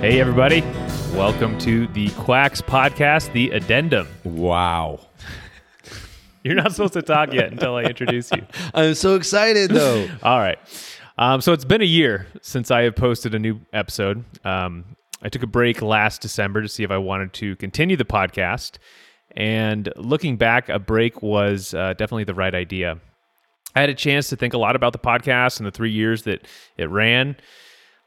Hey, everybody. Welcome to the Quacks podcast, the addendum. Wow. You're not supposed to talk yet until I introduce you. I'm so excited though. All right. Um, so it's been a year since I have posted a new episode. Um, I took a break last December to see if I wanted to continue the podcast. And looking back, a break was uh, definitely the right idea. I had a chance to think a lot about the podcast and the three years that it ran.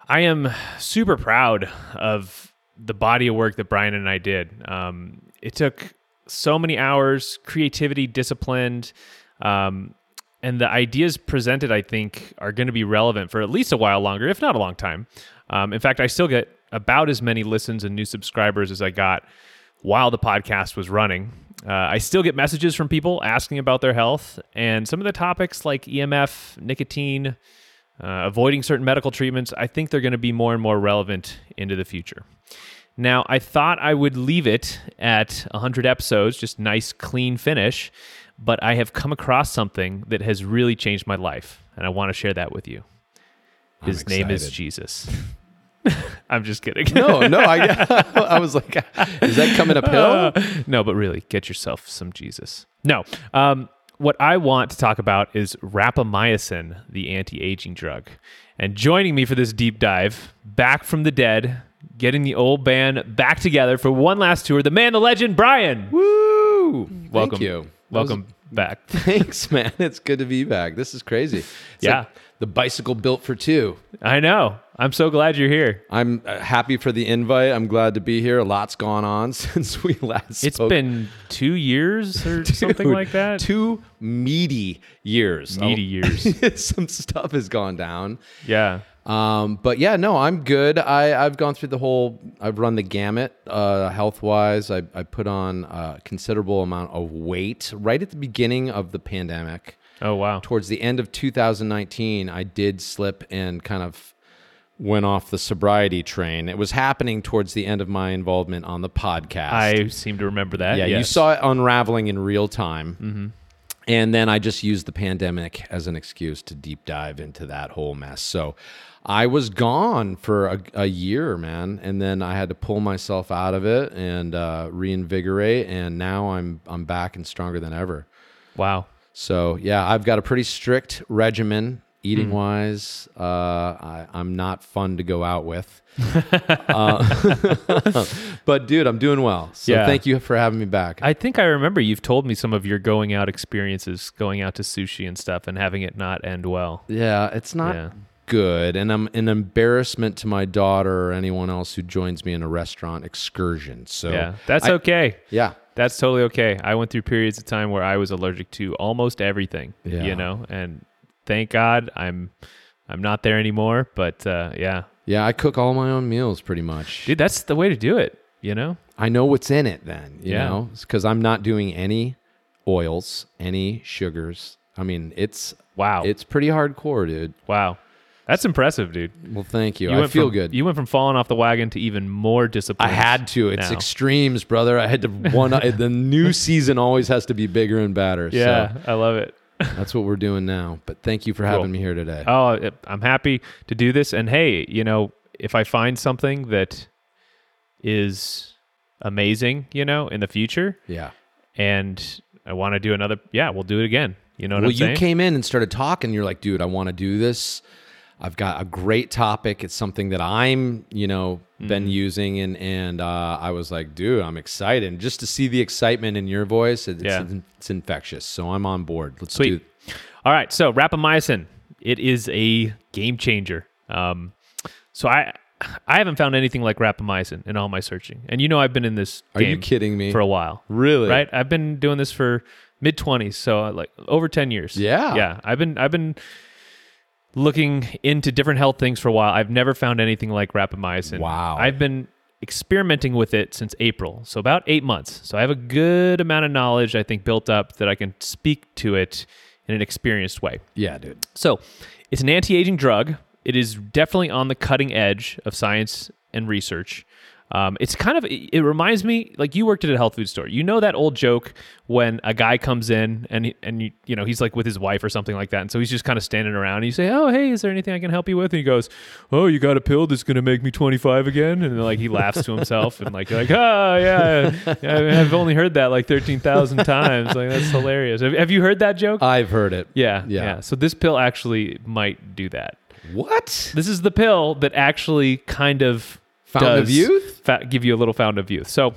I am super proud of the body of work that Brian and I did. Um, it took so many hours, creativity, disciplined, um, and the ideas presented, I think, are going to be relevant for at least a while longer, if not a long time. Um, in fact, I still get about as many listens and new subscribers as I got while the podcast was running. Uh, I still get messages from people asking about their health and some of the topics like EMF, nicotine, uh, avoiding certain medical treatments, I think they're going to be more and more relevant into the future. Now, I thought I would leave it at 100 episodes, just nice, clean finish, but I have come across something that has really changed my life, and I want to share that with you. His name is. Jesus. I'm just kidding. No, no, I, I was like, is that coming uphill? Uh, no, but really, get yourself some Jesus. No. Um, what I want to talk about is rapamycin, the anti aging drug. And joining me for this deep dive, back from the dead, getting the old band back together for one last tour, the man, the legend, Brian. Woo! Welcome. Thank you. Welcome back. Thanks, man. It's good to be back. This is crazy. It's Yeah. like the bicycle built for two. I know. I'm so glad you're here. I'm uh, happy for the invite. I'm glad to be here. A lot's gone on since we last It's spoke. been two years or something like that. Two meaty years. Meaty years. Some stuff has gone down. Yeah. Um, but yeah, no, I'm good. I, I've gone through the whole, I've run the gamut, uh, health wise. I, I put on a considerable amount of weight right at the beginning of the pandemic. Oh, wow. Towards the end of 2019, I did slip and kind of went off the sobriety train. It was happening towards the end of my involvement on the podcast. I seem to remember that. yeah, you saw it unraveling in real time. And then I just used the pandemic as an excuse to deep dive into that whole mess. So I was gone for a, a year, man, and then I had to pull myself out of it and uh, reinvigorate. And now I'm I'm back and stronger than ever. Wow. So yeah, I've got a pretty strict regimen eating wise. Uh, I, I'm not fun to go out with, uh, but dude, I'm doing well. So Yeah. thank you for having me back. I think I remember you've told me some of your going out experiences, going out to sushi and stuff, and having it not end well. Yeah, it's not Yeah. good, and I'm an embarrassment to my daughter or anyone else who joins me in a restaurant excursion. So yeah, that's I- okay. Yeah, That's totally okay. I went through periods of time where I was allergic to almost everything. Yeah. You know, and thank God I'm I'm not there anymore. But uh, yeah, yeah. I cook all my own meals pretty much. dude, that's the way to do it. You know. I know what's in it then. You Yeah. know, because I'm not doing any oils, any sugars. I mean, it's Wow. it's pretty hardcore, dude. wow. That's impressive, dude. Well, thank you. You I feel from, good. You went from falling off the wagon to even more discipline. I had to. It's now. extremes, brother. I had to one. the new season always has to be bigger and badder. Yeah, So I love it. that's what we're doing now. But thank you for having me here today. Oh, I'm happy to do this. And hey, you know, if I find something that is amazing, you know, in the future, yeah. and I want to do another, yeah, we'll do it again. You know what well, I'm saying? you came in and started talking. You're like, dude, I want to do this. I've got a great topic. It's something that I'm, you know, been Mm-hmm. using, and and uh, I was like, dude, I'm excited. And just to see the excitement in your voice, it's, Yeah. it's infectious. So I'm on board. Let's Sweet. do. All right, so rapamycin, it is a game changer. Um, so I I haven't found anything like rapamycin in all my searching, and you know I've been in this Are you kidding me? for a while, Really? right? I've been doing this for mid twenties, so like over ten years. Yeah. yeah. I've been I've been looking into different health things for a while. I've never found anything like rapamycin. Wow. I've been experimenting with it since April, so about eight months. So I have a good amount of knowledge I think built up that I can speak to it in an experienced way. Yeah, dude. So it's an anti aging drug. It is definitely on the cutting edge of science and research. Um, it's kind of it reminds me like you worked at a health food store. You know that old joke when a guy comes in and he, and you, you know he's like with his wife or something like that, and so he's just kind of standing around. And you say, "Oh, hey, is there anything I can help you with?" And he goes, "Oh, you got a pill that's gonna make me 25 again?" And like he laughs to himself and like like, "Oh yeah, yeah, I've only heard that like 13,000 times. Like that's hilarious." Have, have you heard that joke? I've heard it. yeah, yeah. yeah. So this pill actually might do that. What? This is the pill that actually kind of Fountain of youth? fa- give you a little fountain of youth. So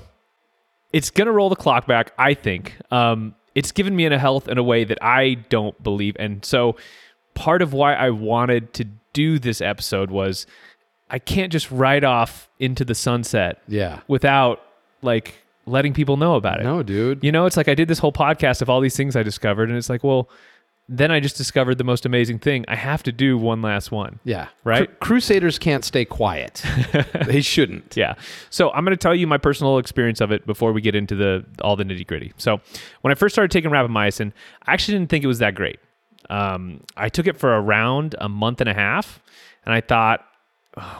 it's gonna roll the clock back. I think um, it's given me in a health in a way that I don't believe, and so part of why I wanted to do this episode was I can't just ride off into the sunset Yeah. without like letting people know about it. No, dude. You know, it's like I did this whole podcast of all these things I discovered, and it's like, well, then I just discovered the most amazing thing. I have to do one last one. Yeah. Right? Cru- Crusaders can't stay quiet. they shouldn't. Yeah. So I'm going to tell you my personal experience of it before we get into the all the nitty gritty. So when I first started taking rapamycin, I actually didn't think it was that great. Um, I took it for around a month and a half, and I thought,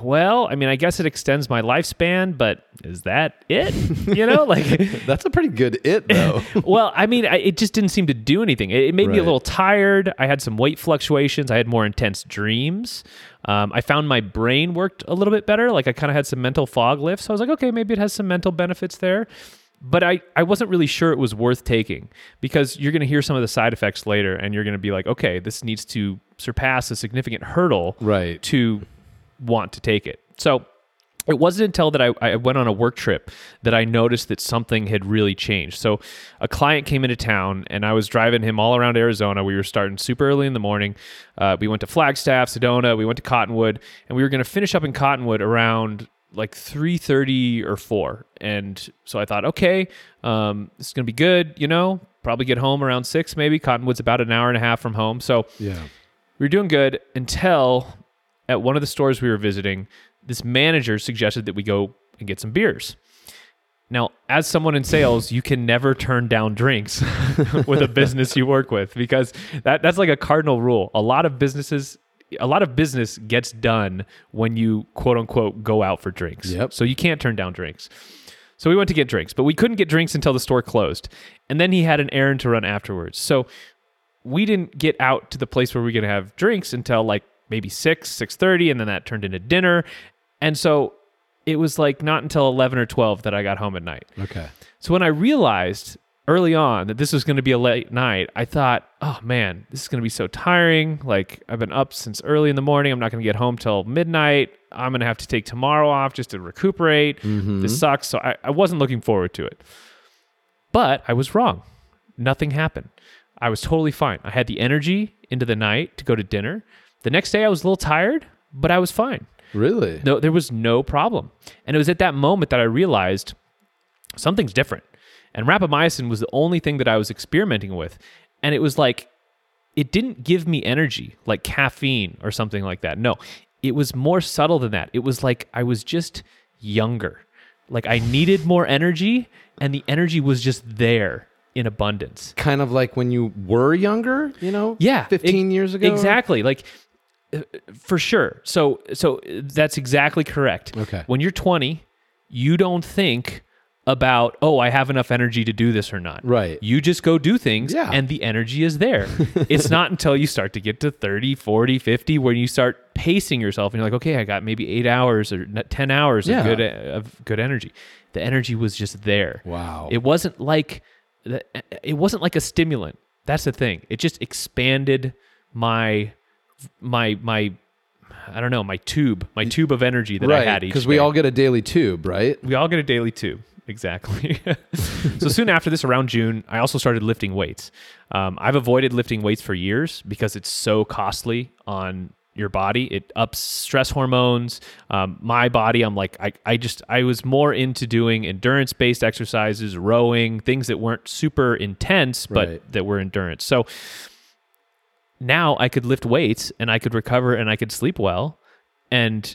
well, I mean, I guess it extends my lifespan, but is that it? You know, like. That's a pretty good it, though. well, I mean, I, it just didn't seem to do anything. It, it made me a little tired. I had some weight fluctuations. I had more intense dreams. Um, I found my brain worked a little bit better. Like I kind of had some mental fog lifts. So I was like, okay, maybe it has some mental benefits there. But I, I wasn't really sure it was worth taking because you're going to hear some of the side effects later and you're going to be like, okay, this needs to surpass a significant hurdle right. to want to take it. So it wasn't until that I, I went on a work trip that I noticed that something had really changed. So a client came into town and I was driving him all around Arizona. We were starting super early in the morning. Uh, we went to Flagstaff, Sedona, we went to Cottonwood, and we were going to finish up in Cottonwood around like 3.30 or 4 and so i thought okay um, this is going to be good you know probably get home around 6 maybe cottonwood's about an hour and a half from home so Yeah. we were doing good until at one of the stores we were visiting, this manager suggested that we go and get some beers. Now, as someone in sales, you can never turn down drinks with a business you work with because that, that's like a cardinal rule. A lot of businesses, a lot of business gets done when you quote unquote go out for drinks. Yep. So you can't turn down drinks. So we went to get drinks, but we couldn't get drinks until the store closed. And then he had an errand to run afterwards. So we didn't get out to the place where we are gonna have drinks until like maybe six, six thirty, and then that turned into dinner. And so it was like not until eleven or twelve that I got home at night. Okay. So when I realized early on that this was going to be a late night, I thought, oh man, this is going to be so tiring. Like I've been up since early in the morning. I'm not going to get home till midnight. I'm going to have to take tomorrow off just to recuperate. Mm-hmm. This sucks. So I, I wasn't looking forward to it. But I was wrong. Nothing happened. I was totally fine. I had the energy into the night to go to dinner. The next day I was a little tired, but I was fine. Really? No, there was no problem. And it was at that moment that I realized something's different. And rapamycin was the only thing that I was experimenting with. And it was like, it didn't give me energy like caffeine or something like that. No, it was more subtle than that. It was like I was just younger. Like I needed more energy, and the energy was just there in abundance. Kind of like when you were younger, you know? Yeah, 15 ex- years ago? Exactly. Like for sure. So so uh, that's exactly correct. Okay. When you're 20, you don't think about, "Oh, I have enough energy to do this or not." Right. You just go do things Yeah. and the energy is there. it's not until you start to get to 30, 40, 50 when you start pacing yourself and you're like, "Okay, I got maybe 8 hours or 10 hours Yeah. of good of good energy." The energy was just there. Wow. It wasn't like it wasn't like a stimulant. That's the thing. It just expanded my my my I don't know, my tube, my tube of energy that I had each Because we day. all get a daily tube, right? we all get a daily tube. Exactly. so soon after this, around June, I also started lifting weights. Um, I've avoided lifting weights for years because it's so costly on your body. It ups stress hormones. Um, my body, I'm like, I, I just, I was more into doing endurance based exercises, rowing, things that weren't super intense, but Right. that were endurance. So now I could lift weights and I could recover and I could sleep well. And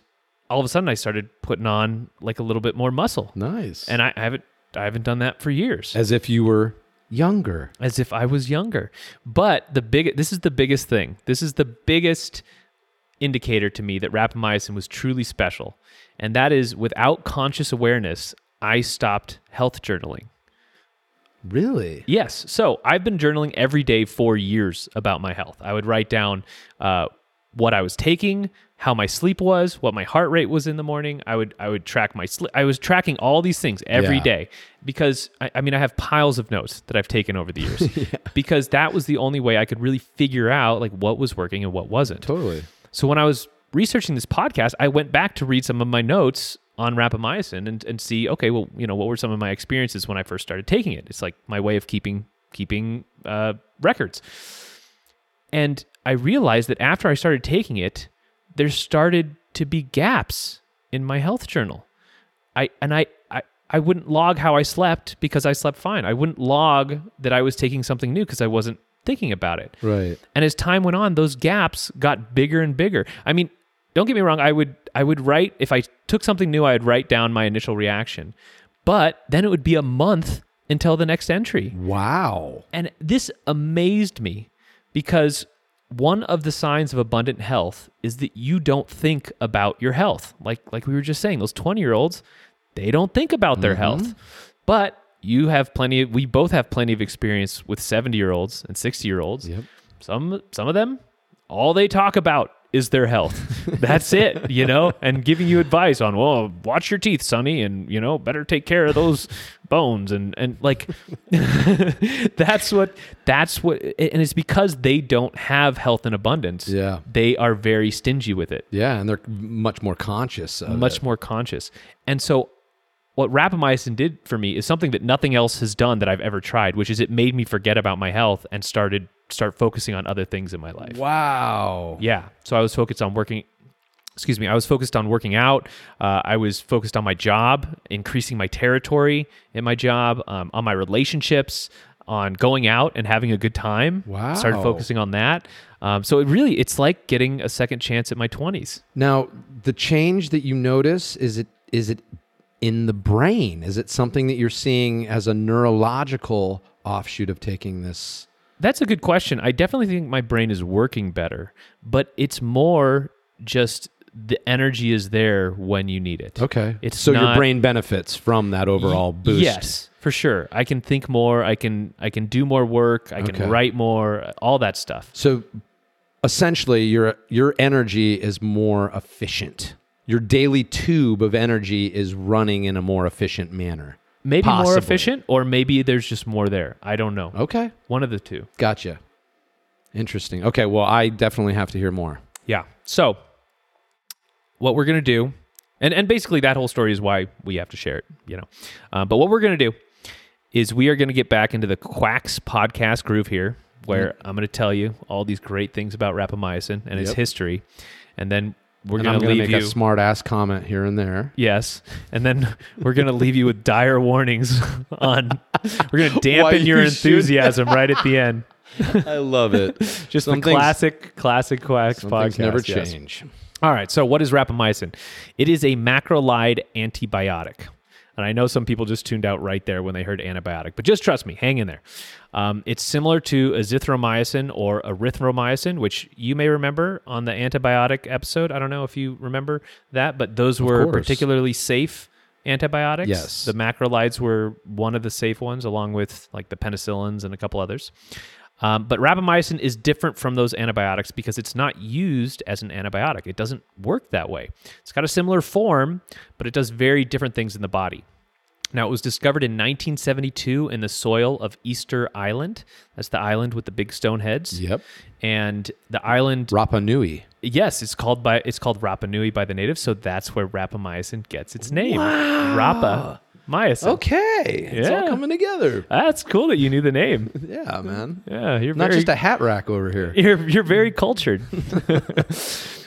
all of a sudden I started putting on like a little bit more muscle. Nice. And I, I haven't I haven't done that for years. As if you were younger. As if I was younger. But the big this is the biggest thing. This is the biggest indicator to me that rapamycin was truly special, and that is without conscious awareness, I stopped health journaling. Really? Yes. So I've been journaling every day for years about my health. I would write down uh, what I was taking, how my sleep was, what my heart rate was in the morning. I would I would track my sleep. I was tracking all these things every Yeah. day because I, I mean I have piles of notes that I've taken over the years because that was the only way I could really figure out like what was working and what wasn't. Totally. So when I was researching this podcast, I went back to read some of my notes on rapamycin and, and see, okay, well, you know, what were some of my experiences when I first started taking it? It's like my way of keeping keeping uh, records. And I realized that after I started taking it, there started to be gaps in my health journal. I and I, I I wouldn't log how I slept because I slept fine. I wouldn't log that I was taking something new because I wasn't thinking about it. Right. And as time went on, those gaps got bigger and bigger. I mean, don't get me wrong, I would I would write if I took something new, I'd write down my initial reaction. But then it would be a month until the next entry. Wow. And this amazed me because one of the signs of abundant health is that you don't think about your health. Like like we were just saying, those 20-year-olds, they don't think about their mm-hmm. health. But you have plenty of, we both have plenty of experience with 70-year-olds and 60-year-olds. Yep. Some some of them all they talk about is their health. That's it, you know, and giving you advice on, well, watch your teeth, Sonny, and you know, better take care of those bones and and like that's what that's what and it's because they don't have health in abundance. Yeah. They are very stingy with it Yeah, and they're much more conscious. Of much it. more conscious. And so what rapamycin did for me is something that nothing else has done that I've ever tried, which is it made me forget about my health and started start focusing on other things in my life. Wow. Yeah. So I was focused on working. Excuse me. I was focused on working out. Uh, I was focused on my job, increasing my territory in my job, um, on my relationships, on going out and having a good time. Wow. Started focusing on that. Um, so it really, it's like getting a second chance at my twenties. Now, the change that you notice is it is it in the brain? Is it something that you're seeing as a neurological offshoot of taking this? That's a good question. I definitely think my brain is working better, but it's more just the energy is there when you need it. Okay. It's so your brain benefits from that overall boost. Yes, for sure. I can think more. I can I can do more work. I can Okay. write more. All that stuff. So essentially your your energy is more efficient. Your daily tube of energy is running in a more efficient manner. Maybe more efficient, or maybe there's just more there. I don't know. Okay. One of the two. Gotcha. Interesting. Okay, well, I definitely have to hear more. Yeah. So, what we're gonna do, and and basically that whole story is why we have to share it. You know, uh, but what we're gonna do is we are gonna get back into the Quacks podcast groove here, where I'm gonna tell you all these great things about rapamycin and its history, and then we're and gonna I'm going to leave make you. a smart ass comment here and there. Yes, and then we're gonna leave you with dire warnings on. We're gonna Why dampen your you should- enthusiasm right at the end. I love it. Just Some the things- classic, classic quacks podcast. never yes. change. All right, so what is rapamycin? It is a macrolide antibiotic. And I know some people just tuned out right there when they heard antibiotic, but just trust me, hang in there. Um, it's similar to azithromycin or erythromycin, which you may remember on the antibiotic episode. I don't know if you remember that, but those were particularly safe antibiotics. Yes. The macrolides were one of the safe ones, along with like the penicillins and a couple others. Um, but rapamycin is different from those antibiotics because it's not used as an antibiotic. It doesn't work that way. It's got a similar form, but it does very different things in the body. Now, it was discovered in 1972 in the soil of Easter Island. That's the island with the big stone heads. Yep. And the island, Rapa Nui. yes, it's called by it's called Rapa Nui by the natives, so that's where rapamycin gets its name. Wow. Rapa mycin. Okay. It's all Yeah. coming together. That's cool that you knew the name. Yeah, man. Yeah, you're Not very, just a hat rack over here. you're you're very cultured.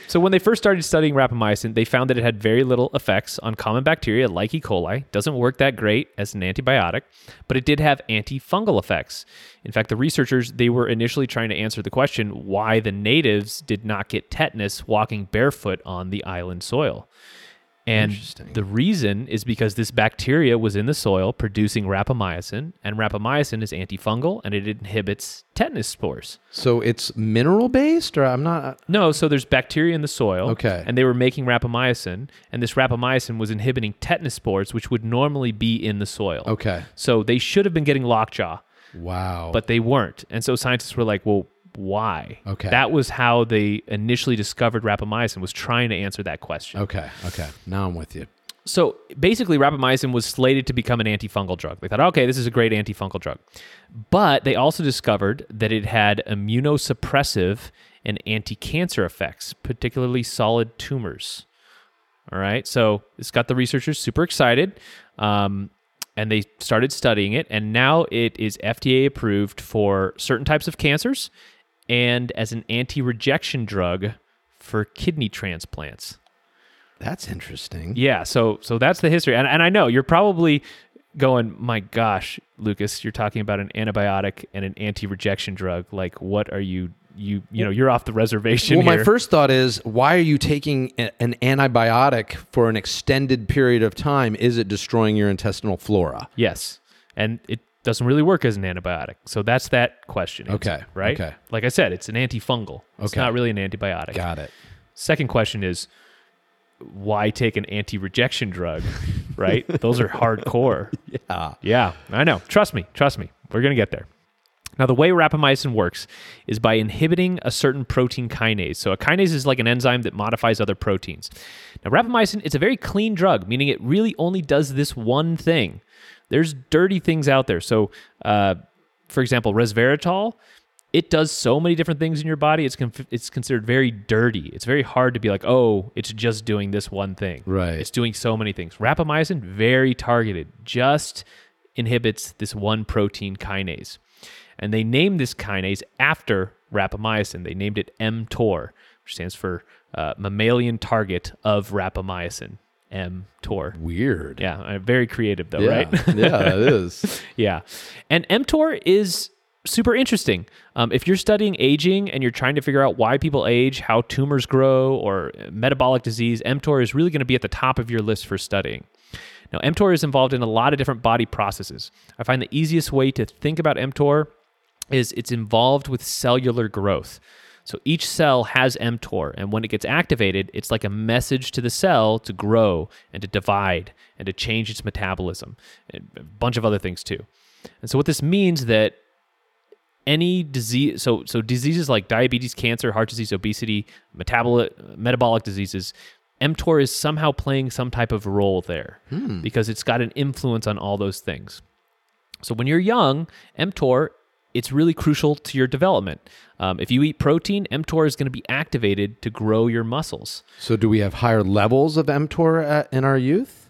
so when they first started studying rapamycin, they found that it had very little effects on common bacteria like E. coli. Doesn't work that great as an antibiotic, but it did have antifungal effects. In fact, the researchers they were initially trying to answer the question why the natives did not get tetanus walking barefoot on the island soil. And the reason is because this bacteria was in the soil producing rapamycin, and rapamycin is antifungal and it inhibits tetanus spores. So it's mineral based, or I'm not. No, so there's bacteria in the soil. Okay. And they were making rapamycin, and this rapamycin was inhibiting tetanus spores, which would normally be in the soil. Okay. So they should have been getting lockjaw, Wow. but they weren't. And so scientists were like, well, why? Okay. That was how they initially discovered rapamycin, was trying to answer that question. okay. Okay. Now I'm with you. So basically, rapamycin was slated to become an antifungal drug. They thought, okay, this is a great antifungal drug. But they also discovered that it had immunosuppressive and anti cancer effects, particularly solid tumors. All right. So it's got the researchers super excited. Um, and they started studying it. And now it is FDA approved for certain types of cancers and as an anti rejection drug for kidney transplants. That's interesting. Yeah, so so that's the history, and and I know you're probably going, my gosh, Lucas, you're talking about an antibiotic and an anti-rejection drug. Like, what are you you you know you're off the reservation. Well, my first thought is, why are you taking a- an antibiotic for an extended period of time? Is it destroying your intestinal flora? yes, and it doesn't really work as an antibiotic. So that's that question. answered, Okay, right. okay. Like I said, it's an antifungal. It's Okay. not really an antibiotic. Got it. Second question is, why take an anti-rejection drug? right. Those are hardcore. Yeah. Yeah, I know. Trust me. Trust me. We're going to get there. Now, the way rapamycin works is by inhibiting a certain protein kinase. So, a kinase is like an enzyme that modifies other proteins. Now, rapamycin it's a very clean drug, meaning it really only does this one thing. There's dirty things out there. So, uh, for example, resveratrol, it does so many different things in your body. It's conf- it's considered very dirty. It's very hard to be like, oh, it's just doing this one thing. Right. It's doing so many things. Rapamycin, very targeted, just inhibits this one protein kinase. And they named this kinase after rapamycin. They named it mTOR, which stands for uh, mammalian target of rapamycin. mTOR. Weird. Yeah, uh, very creative though, Yeah. right? yeah, it is. yeah. And mTOR is super interesting. Um, if you're studying aging and you're trying to figure out why people age, how tumors grow, or metabolic disease, mTOR is really going to be at the top of your list for studying. Now, mTOR is involved in a lot of different body processes. I find the easiest way to think about mTOR is it's involved with cellular growth. So each cell has mTOR, and when it gets activated, it's like a message to the cell to grow and to divide and to change its metabolism, and a bunch of other things too. And so what this means that any disease, so so diseases like diabetes, cancer, heart disease, obesity, metabolic metabolic diseases, mTOR is somehow playing some type of role there hmm. because it's got an influence on all those things. So when you're young, mTOR it's really crucial to your development. Um, if you eat protein, mTOR is going to be activated to grow your muscles. So, do we have higher levels of mTOR at, in our youth?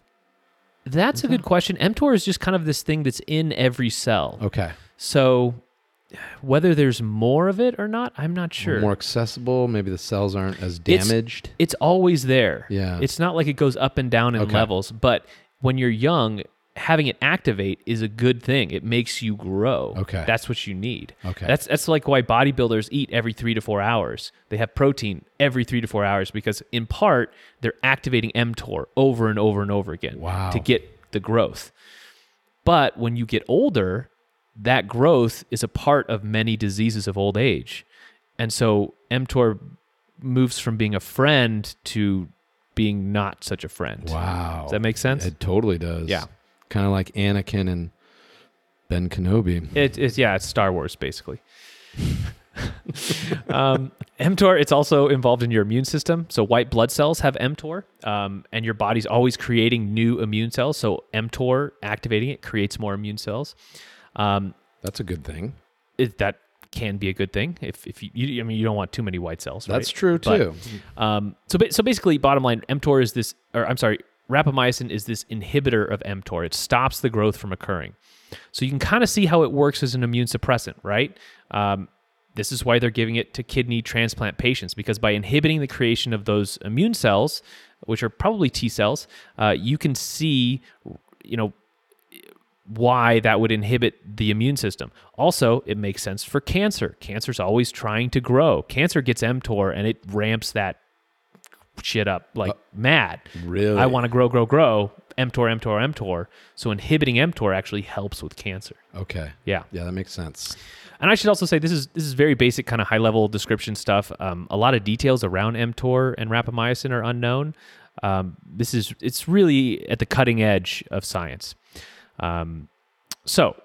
That's a good question. mTOR is just kind of this thing that's in every cell. Okay. So whether there's more of it or not, I'm not sure. More accessible. Maybe the cells aren't as It's- damaged. It's always there. Yeah. It's not like it goes up and down in Okay. levels, but when you're young, having it activate is a good thing. It makes you grow. Okay. That's what you need. Okay. That's that's like why bodybuilders eat every 3 to 4 hours. They have protein every 3 to 4 hours because in part they're activating mTOR over and over and over again Wow. to get the growth. But when you get older, that growth is a part of many diseases of old age. And so mTOR moves from being a friend to being not such a friend. wow. Does that make sense? It totally does. Yeah. Kind of like Anakin and Ben Kenobi. It's yeah, it's Star Wars basically. um, mTOR, it's also involved in your immune system. So white blood cells have mTOR, um, and your body's always creating new immune cells. So mTOR activating it creates more immune cells. Um, That's a good thing. it, that can be a good thing if if you, you I mean you don't want too many white cells. That's right? true But, too. Um, so, so basically, bottom line, mTOR is this, or I'm sorry, rapamycin is this inhibitor of mTOR. It stops the growth from occurring. So you can kind of see how it works as an immune suppressant, right? Um, this is why they're giving it to kidney transplant patients because by inhibiting the creation of those immune cells, which are probably T cells, uh, you can see, you know, why that would inhibit the immune system. Also, it makes sense for cancer. Cancer's always trying to grow. Cancer gets mTOR and it ramps that shit up like mad. Really? I want to grow, grow, grow. mTOR, mTOR, mTOR. So inhibiting mTOR actually helps with cancer. Okay. Yeah. Yeah, that makes sense. And I should also say this is this is very basic kind of high level description stuff. Um, a lot of details around mTOR and rapamycin are unknown. Um, this is it's really at the cutting edge of science. Um, so,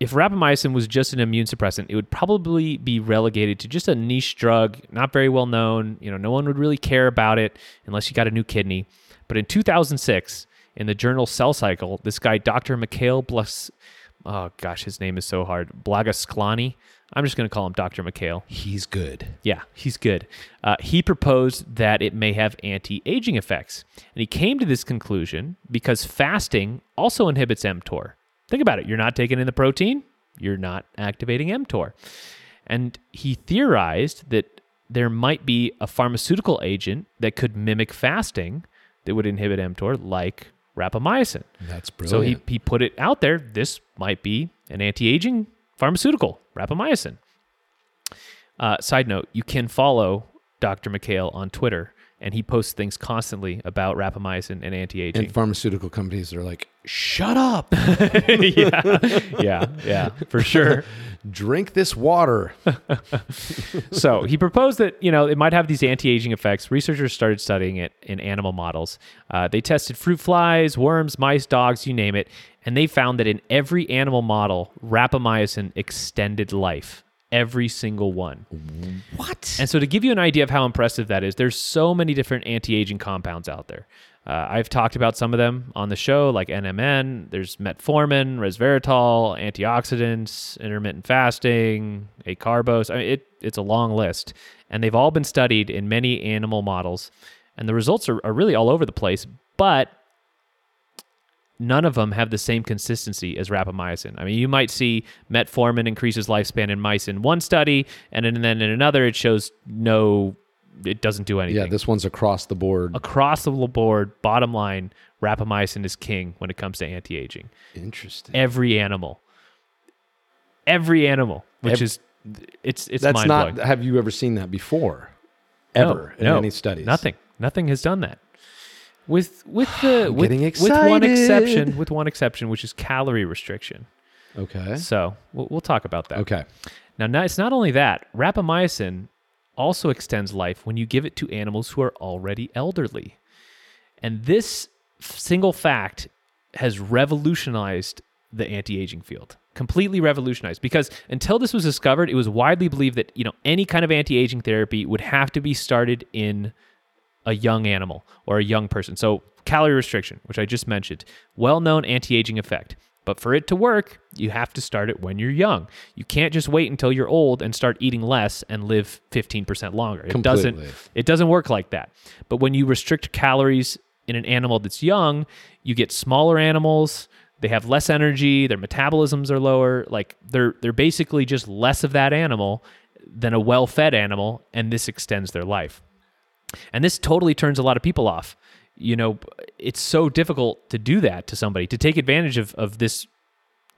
if rapamycin was just an immune suppressant, it would probably be relegated to just a niche drug, not very well known. You know, no one would really care about it unless you got a new kidney. But in 2006, in the journal Cell Cycle, this guy, Dr. Mikhail Blas, oh gosh, his name is so hard, Blagasklani. I'm just going to call him Dr. Mikhail. He's good. Yeah, he's good. Uh, he proposed that it may have anti aging effects. And he came to this conclusion because fasting also inhibits mTOR. Think about it. You're not taking in the protein, you're not activating mTOR. And he theorized that there might be a pharmaceutical agent that could mimic fasting that would inhibit mTOR, like rapamycin. That's brilliant. So he, he put it out there. This might be an anti aging pharmaceutical, rapamycin. Uh, side note, you can follow Dr. Mikhail on Twitter, and he posts things constantly about rapamycin and anti aging. and pharmaceutical companies are like, shut up, yeah, yeah, yeah, for sure. drink this water. so he proposed that you know it might have these anti-aging effects. Researchers started studying it in animal models. Uh, they tested fruit flies, worms, mice, dogs, you name it, and they found that in every animal model, rapamycin extended life. Every single one. what? And so, to give you an idea of how impressive that is, there's so many different anti-aging compounds out there. Uh, I've talked about some of them on the show, like NMN. There's metformin, resveratrol, antioxidants, intermittent fasting, acarbose. I mean, it, it's a long list, and they've all been studied in many animal models, and the results are, are really all over the place. But none of them have the same consistency as rapamycin. I mean, you might see metformin increases lifespan in mice in one study, and then in another it shows no, it doesn't do anything. yeah, this one's across the board. Across the board, bottom line, rapamycin is king when it comes to anti-aging. Interesting. Every animal, every animal, which Ev- is it's it's That's mind not. blowing. Have you ever seen that before? Ever in any studies? Nothing. Nothing has done that. With with the with, with one exception, with one exception, which is calorie restriction. Okay. So we'll, we'll talk about that. Okay. Now, no, it's not only that. Rapamycin also extends life when you give it to animals who are already elderly, and this single fact has revolutionized the anti-aging field. Completely revolutionized because until this was discovered, it was widely believed that you know any kind of anti-aging therapy would have to be started in a young animal or a young person. So, calorie restriction, which I just mentioned, well known anti aging effect. But for it to work, you have to start it when you're young. You can't just wait until you're old and start eating less and live 15% longer. It doesn't it doesn't work like that. But when you restrict calories in an animal that's young, you get smaller animals, they have less energy, their metabolisms are lower, like they're they're basically just less of that animal than a well-fed animal and this extends their life. And this totally turns a lot of people off. You know, it's so difficult to do that to somebody. To take advantage of, of this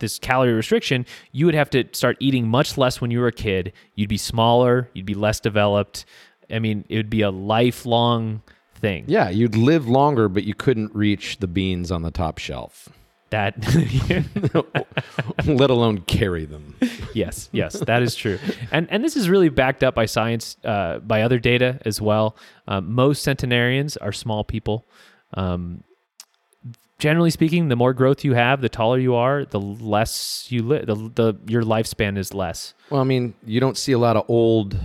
this calorie restriction, you would have to start eating much less when you were a kid. You'd be smaller, you'd be less developed. I mean, it would be a lifelong thing. Yeah, you'd live longer, but you couldn't reach the beans on the top shelf, That let alone carry them. yes, yes, that is true, and and this is really backed up by science, uh, by other data as well. Um, most centenarians are small people. Um, generally speaking, the more growth you have, the taller you are, the less you live. The, the your lifespan is less. Well, I mean, you don't see a lot of old,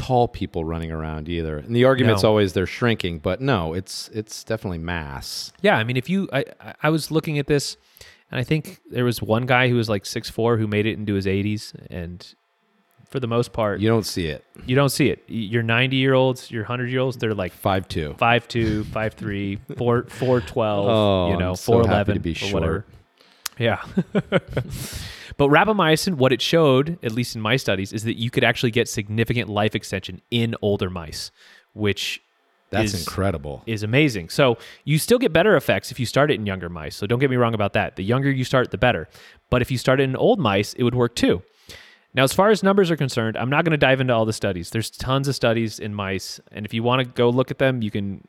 tall people running around either. And the argument's No. always they're shrinking, but no, it's it's definitely mass. Yeah, I mean, if you, I, I- was looking at this, and I think there was one guy who was like six four who made it into his eighties, and for the most part, You don't see it. you don't see it. Your ninety year olds, your hundred year olds, they're like Five two. five two, five three, four four twelve, Oh, you know, I'm so four eleven to be or short. whatever. Yeah. but rapamycin, what it showed, at least in my studies, is that you could actually get significant life extension in older mice, which That's is- incredible. is amazing. So you still get better effects if you start it in younger mice. So don't get me wrong about that. The younger you start, the better. But if you start it in old mice, it would work too. Now, as far as numbers are concerned, I'm not going to dive into all the studies. There's tons of studies in mice, and if you want to go look at them, you can,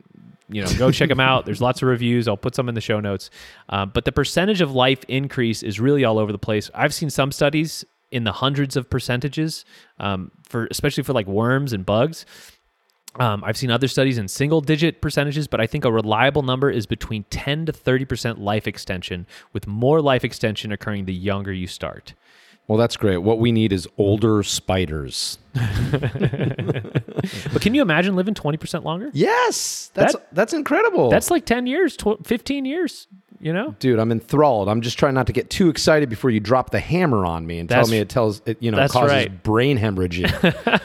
you know, go check them out. There's lots of reviews. I'll put some in the show notes. Um, but the percentage of life increase is really all over the place. I've seen some studies in the hundreds of percentages um, for, especially for like worms and bugs. Um, I've seen other studies in single digit percentages, but I think a reliable number is between 10 to 30% life extension, with more life extension occurring the younger you start. Well, that's great. What we need is older spiders. But can you imagine living 20% longer? Yes, that's That- that's incredible. That's like 10 years, tw- 15 years, you know? dude. I'm enthralled. I'm just trying not to get too excited before you drop the hammer on me and That's- tell me it tells it you know causes right. brain hemorrhaging.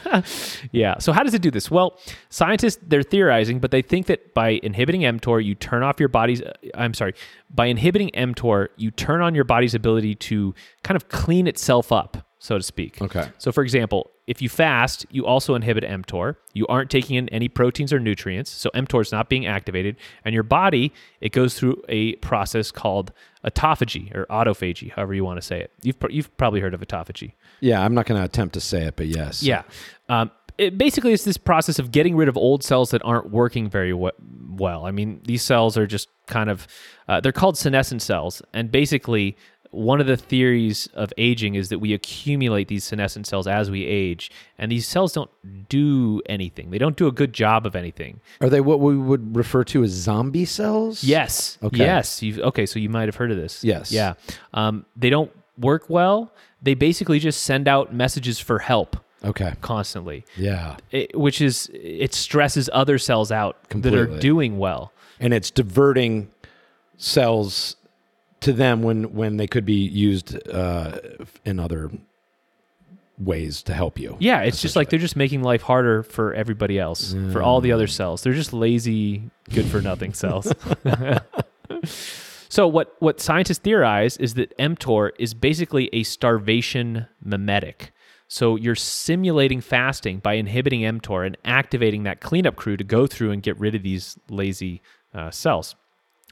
Yeah. So how does it do this? Well, scientists they're theorizing, but they think that by inhibiting mTOR, you turn off your body's. uh, I'm sorry. By inhibiting mTOR, you turn on your body's ability to kind of clean itself up, so to speak. Okay. So, for example, if you fast, you also inhibit mTOR. You aren't taking in any proteins or nutrients, so mTOR is not being activated, and your body it goes through a process called autophagy or autophagy, however you want to say it. You've pr- you've probably heard of autophagy. yeah, I'm not going to attempt to say it, but yes. Yeah. Um, it basically it's this process of getting rid of old cells that aren't working very we- well. I mean, these cells are just kind of uh, they're called senescent cells, and basically one of the theories of aging is that we accumulate these senescent cells as we age, and these cells don't do anything. They don't do a good job of anything. Are they what we would refer to as zombie cells? Yes. Okay. Yes. You've, okay. So you might have heard of this. Yes. Yeah. Um, they don't work well. They basically just send out messages for help Okay. constantly. Yeah. it, which is it stresses other cells out that are doing well. And it's diverting cells to them when when they could be used uh, in other ways to help you. Yeah, it's just like they're just making life harder for everybody else, for all the other cells. They're just lazy, good for nothing cells. so what what scientists theorize is that mTOR is basically a starvation mimetic. So you're simulating fasting by inhibiting mTOR and activating that cleanup crew to go through and get rid of these lazy uh, cells.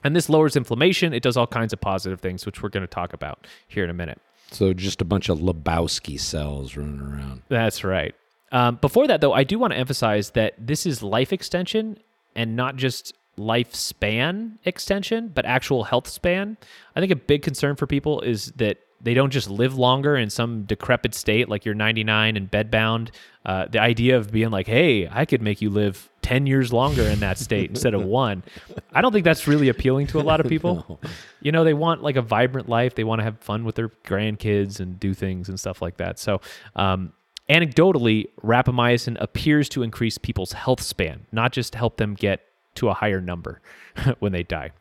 And this lowers inflammation. It does all kinds of positive things, which we're going to talk about here in a minute. So just a bunch of Lebowski cells running around. That's right. Um, before that, though, I do want to emphasize that this is life extension and not just lifespan extension, but actual health span. I think a big concern for people is that they don't just live longer in some decrepit state like you're 99 and bedbound. Uh, the idea of being like, hey, I could make you live 10 years longer in that state instead of one. I don't think that's really appealing to a lot of people. You know, they want like a vibrant life. They want to have fun with their grandkids and do things and stuff like that. So, um, anecdotally, rapamycin appears to increase people's health span, not just help them get to a higher number when they die.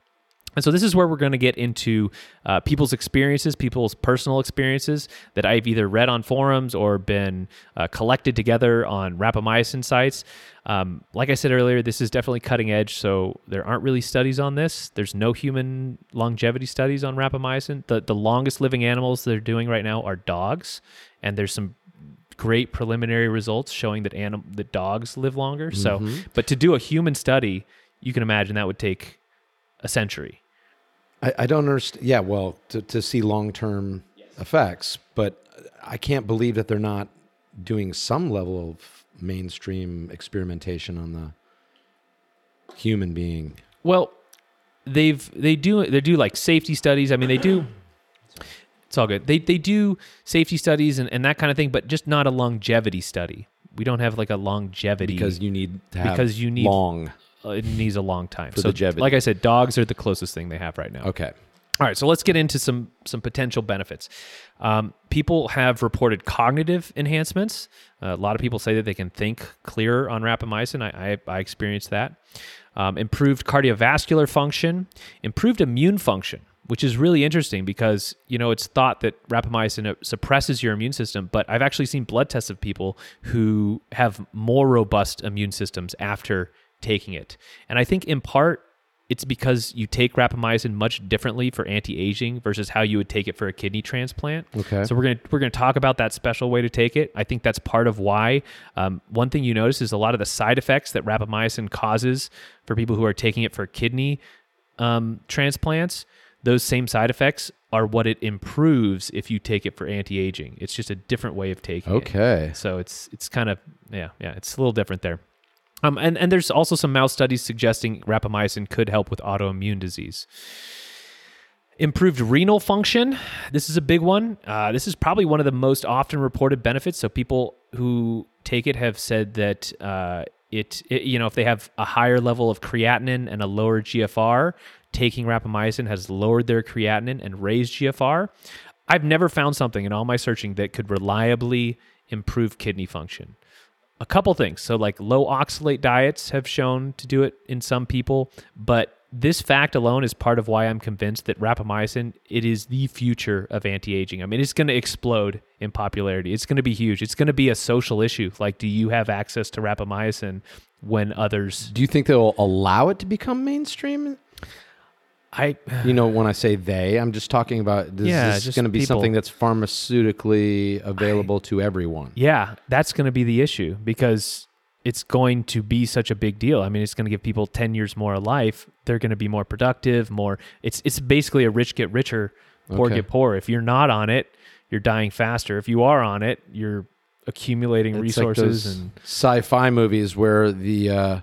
And so this is where we're going to get into uh, people's experiences, people's personal experiences that I've either read on forums or been uh, collected together on rapamycin sites. Um, like I said earlier, this is definitely cutting edge, so there aren't really studies on this. There's no human longevity studies on rapamycin. The the longest living animals they're doing right now are dogs, and there's some great preliminary results showing that anim- that dogs live longer. So, but to do a human study, you can imagine that would take a century. I, I don't understand. Yeah, well, to, to see long term effects, but I can't believe that they're not doing some level of mainstream experimentation on the human being. Well, they've they do they do like safety studies. I mean, they do. It's all good. They they do safety studies and, and that kind of thing, but just not a longevity study. We don't have like a longevity Because you need to have Because you need- long. Uh, it needs a long time. For so, like I said, dogs are the closest thing they have right now. Okay. All right, so let's get into some some potential benefits. Um, people have reported cognitive enhancements. Uh, a lot of people say that they can think clearer on rapamycin. I I, I experienced that. Um, improved cardiovascular function, improved immune function, which is really interesting because you know it's thought that rapamycin uh, suppresses your immune system, but I've actually seen blood tests of people who have more robust immune systems after taking it, and I think in part it's because you take rapamycin much differently for anti-aging versus how you would take it for a kidney transplant. Okay. So we're gonna we're gonna talk about that special way to take it. I think that's part of why. Um, one thing you notice is a lot of the side effects that rapamycin causes for people who are taking it for kidney um, transplants. those same side effects are what it improves if you take it for anti-aging. It's just a different way of taking it. Okay. So it's it's kind of yeah yeah it's a little different there. Um, and and there's also some mouse studies suggesting rapamycin could help with autoimmune disease. Improved renal function. This is a big one. Uh, this is probably one of the most often reported benefits. So people who take it have said that uh, it, it, you know, if they have a higher level of creatinine and a lower GFR, taking rapamycin has lowered their creatinine and raised GFR. I've never found something in all my searching that could reliably improve kidney function a couple things. So, like low oxalate diets have shown to do it in some people, but this fact alone is part of why I'm convinced that rapamycin it is the future of anti-aging. I mean, it's going to explode in popularity. It's going to be huge. It's going to be a social issue. Like, do you have access to rapamycin when others? Do you think they'll allow it to become mainstream? I You know, when I say they, I'm just talking about is Yeah, this just going to be people. something that's pharmaceutically available to everyone? Yeah, that's going to be the issue because it's going to be such a big deal. I mean, it's going to give people 10 years more of life. They're going to be more productive, more it's it's basically a rich get richer, poor Okay. get poor. If you're not on it, you're dying faster. If you are on it, you're accumulating It's like resources those and sci-fi movies where the uh,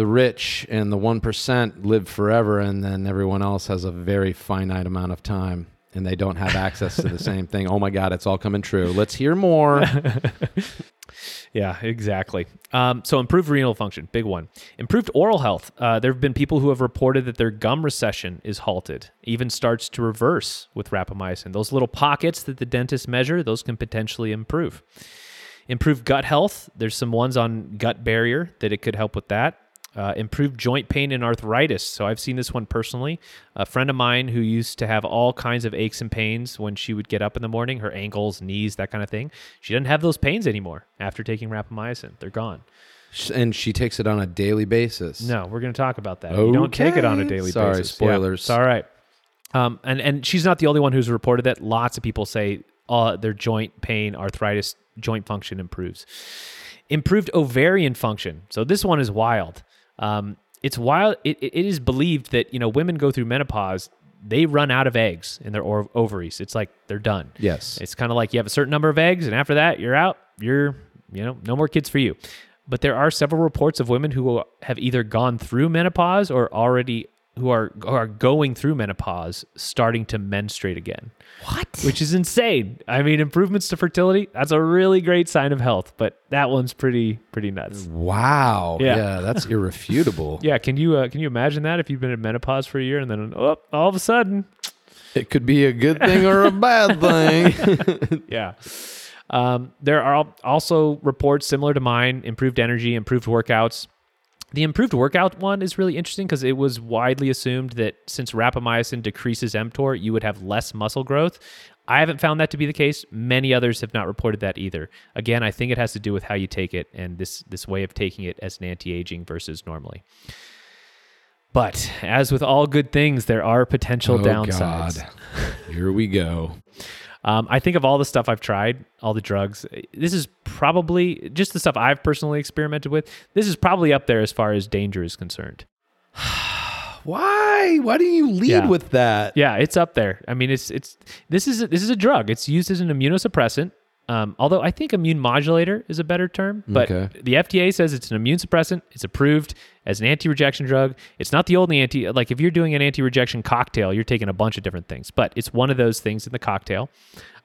the rich and the one percent live forever, and then everyone else has a very finite amount of time, and they don't have access to the same thing. Oh my God, it's all coming true. Let's hear more. Yeah, exactly. Um, so improved renal function, big one. Improved oral health. Uh, there have been people who have reported that their gum recession is halted, even starts to reverse with rapamycin. Those little pockets that the dentists measure, those can potentially improve. Improved gut health. There's some ones on gut barrier that it could help with that. Uh, improved joint pain and arthritis. So I've seen this one personally. A friend of mine who used to have all kinds of aches and pains when she would get up in the morning, her ankles, knees, that kind of thing. She doesn't have those pains anymore after taking rapamycin. They're gone. and she takes it on a daily basis. No, we're going to talk about that. You don't take it on a daily Sorry, basis. Yeah, spoilers. it's all right. Um, and and she's not the only one who's reported that. Lots of people say uh, their joint pain, arthritis, joint function improves. Improved ovarian function. So this one is wild. Um, it's wild. It, it is believed that you know women go through menopause, they run out of eggs in their or- ovaries. It's like they're done. Yes. It's kind of like you have a certain number of eggs, and after that, you're out. You're, you know, no more kids for you. But there are several reports of women who have either gone through menopause or already who are are going through menopause, starting to menstruate again. What? Which is insane. I mean, improvements to fertility, that's a really great sign of health, but that one's pretty pretty nuts. Wow. Yeah. Yeah, that's irrefutable. Yeah, can you uh, can you imagine that if you've been in menopause for a year and then oh, all of a sudden It could be a good thing or a bad thing. yeah. Um, there are also reports similar to mine improved energy, improved workouts. The improved workout one is really interesting because it was widely assumed that since rapamycin decreases mTOR, you would have less muscle growth. I haven't found that to be the case. Many others have not reported that either. Again, I think it has to do with how you take it and this this way of taking it as an anti-aging versus normally. But as with all good things, there are potential oh downsides. God. Here we go. Um, I think of all the stuff I've tried, all the drugs. This is probably just the stuff I've personally experimented with. This is probably up there as far as danger is concerned. Why? Why do you lead Yeah. with that? Yeah, it's up there. I mean, it's it's this is a, this is a drug. It's used as an immunosuppressant. Um, although I think immune modulator is a better term, but Okay. the FDA says it's an immune suppressant. It's approved as an anti-rejection drug. It's not the only anti. Like if you're doing an anti-rejection cocktail, you're taking a bunch of different things, but it's one of those things in the cocktail.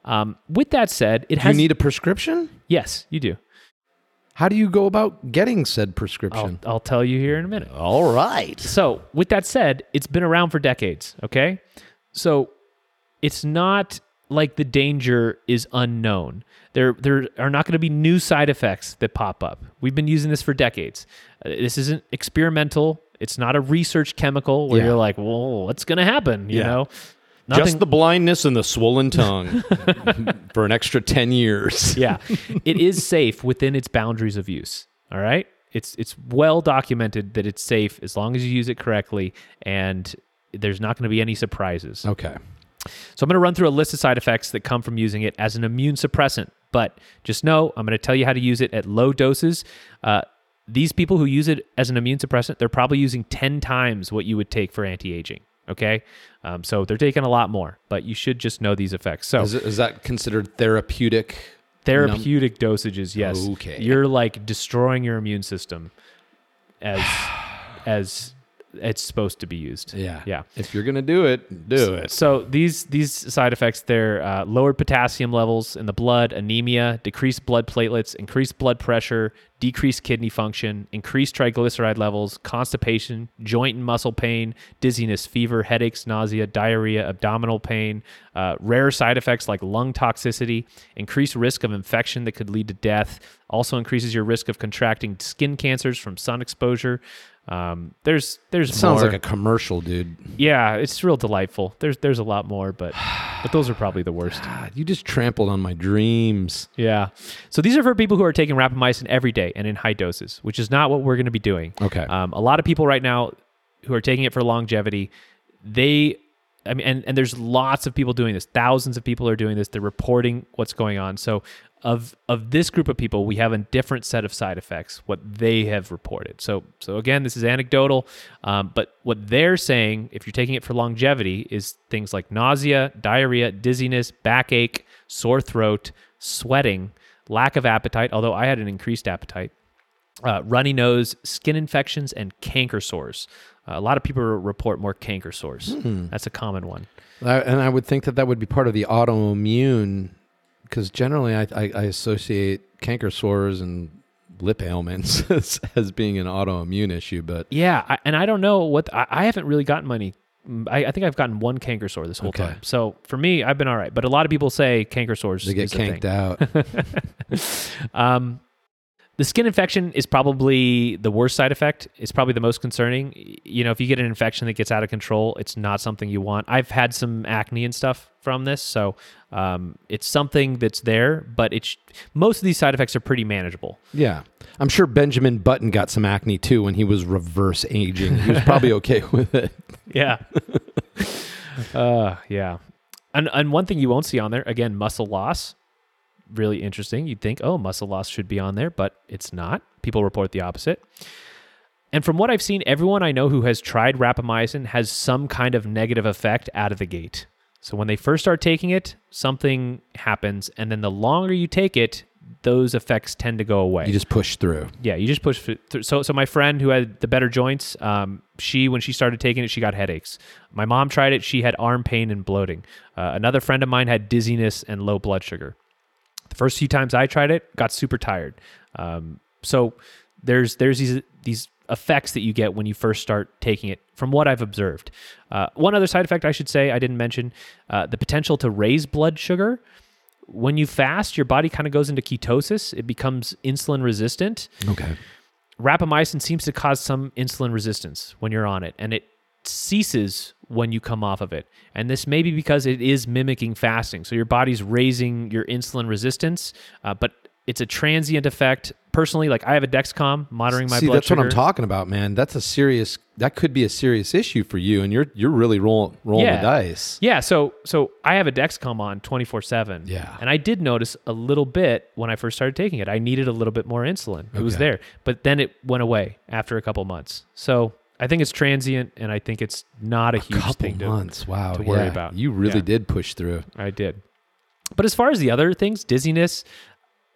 Um, with that said, it Do you need a prescription? yes, you do. How do you go about getting said I'll, prescription? I'll tell you here in a minute. All right. So, with that said, it's been around for decades, okay? So, it's not like the danger is unknown. There, there are not going to be new side effects that pop up. We've been using this for decades. Uh, This isn't experimental. It's not a research chemical where Yeah. you're like, well, what's going to happen? You Yeah. know? Just the blindness and the swollen tongue for an extra 10 years. yeah, it is safe within its boundaries of use. All right, it's it's well documented that it's safe as long as you use it correctly, and there's not going to be any surprises. Okay. So I'm going to run through a list of side effects that come from using it as an immune suppressant. But just know I'm going to tell you how to use it at low doses. Uh, these people who use it as an immune suppressant, they're probably using 10 times what you would take for anti-aging. Okay. Um, so they're taking a lot more, but you should just know these effects. So Is, it, is that considered therapeutic? therapeutic dosages, yes. Okay. You're like destroying your immune system as as it's supposed to be used. Yeah. Yeah. If you're gonna do it, do it. So these these side effects, they're uh, lowered potassium levels in the blood, anemia, decreased blood platelets, increased blood pressure, decreased kidney function, increased triglyceride levels, constipation, joint and muscle pain, dizziness, fever, headaches, nausea, diarrhea, abdominal pain, uh, rare side effects like lung toxicity, increased risk of infection that could lead to death, also increases your risk of contracting skin cancers from sun exposure. Um, there's there's Sounds more. like a commercial, dude. Yeah, it's real delightful. There's there's a lot more, but but those are probably the worst. God, you just trampled on my dreams. Yeah. So these are for people who are taking rapamycin every day and in high doses, which is not what we're going to be doing. Okay. Um, a lot of people right now who are taking it for longevity, they, I mean, and, and there's lots of people doing this. Thousands of people are doing this. They're reporting what's going on. So of of this group of people, we have a different set of side effects. What they have reported. So so again, this is anecdotal, um, but what they're saying, if you're taking it for longevity, is things like nausea, diarrhea, dizziness, backache, sore throat, sweating, lack of appetite. Although I had an increased appetite uh, runny nose, skin infections, and canker sores. A lot of people report more canker sores. That's a common one. And I would think that that would be part of the autoimmune, because generally I, I, I associate canker sores and lip ailments as, as being an autoimmune issue. But Yeah, I, and I don't know what I, I haven't really gotten many. mm, I, I think I've gotten one canker sore this whole Okay. time. So for me, I've been all right. But a lot of people say canker sores they get is a thing. canked out. Um, the skin infection is probably the worst side effect. It's probably the most concerning. You know, if you get an infection that gets out of control, it's not something you want. I've had some acne and stuff from this, so um, it's something that's there. But it's most of these side effects are pretty manageable. yeah. I'm sure Benjamin Button got some acne too when he was reverse aging. He was probably okay with it. Yeah. uh, yeah. And and one thing you won't see on there again, muscle loss. Really interesting. You'd think, oh, muscle loss should be on there, but it's not. People report the opposite. And from what I've seen, everyone I know who has tried rapamycin has some kind of negative effect out of the gate. So when they first start taking it, something happens, and then the longer you take it, those effects tend to go away. You just push through. Yeah, you just push through. So, so my friend who had the better joints, um, she when she started taking it, she got headaches. My mom tried it; she had arm pain and bloating. Uh, another friend of mine had dizziness and low blood sugar. The first few times I tried it, got super tired. Um, so there's there's these these effects that you get when you first start taking it. From what I've observed, uh, one other side effect I should say I didn't mention uh, the potential to raise blood sugar. When you fast, your body kind of goes into ketosis. It becomes insulin resistant Okay. rapamycin seems to cause some insulin resistance when you're on it and it ceases when you come off of it and this may be because it is mimicking fasting so your body's raising your insulin resistance uh, but it's a transient effect personally like i have a dexcom monitoring my See, blood that's sugar what I'm talking about, man. That's a serious. That could be a serious issue for you, and you're you're really roll, rolling Yeah. the dice. yeah so so i have a dexcom on 24-7 Yeah. and i did notice a little bit when i first started taking it i needed a little bit more insulin it was there but then it went away after a couple months so i think it's transient and i think it's not a, huge Couple thing to, months. wow. to worry yeah. about. You really Yeah. did push through. I did. But as far as the other things, dizziness,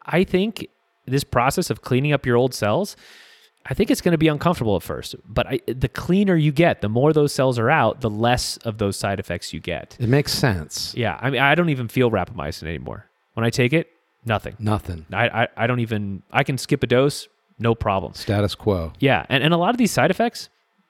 I think this process of cleaning up your old cells, I think it's going to be uncomfortable at first. But I, the cleaner you get, the more those cells are out, the less of those side effects you get. It makes sense. Yeah, I mean, I don't even feel rapamycin anymore. When I take it, nothing. Nothing. I, I, I don't even. I can skip a dose, no problem. Status quo. Yeah, and, and a lot of these side effects,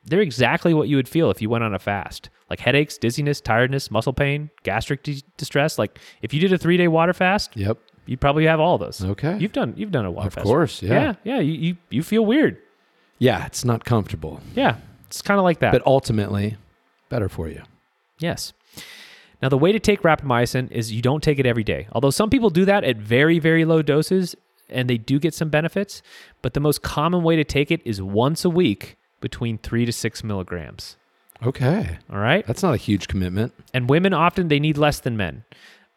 they're exactly what you would feel if you went on a fast. Like headaches, dizziness, tiredness, muscle pain, gastric di- distress. Like if you did a three day water fast, Yep. you'd probably have all those. Okay. You've done you've done a water Of fast. Of course, yeah. Yeah, yeah. You, you you feel weird. Yeah, it's not comfortable, Yeah. It's kind of like that. but ultimately, better for you. Yes. Now, the way to take rapamycin is you don't take it every day. Although some people do that at very, very low doses and they do get some benefits. But the most common way to take it is once a week between three to six milligrams. Okay. All right. That's not a huge commitment. And women often they need less than men.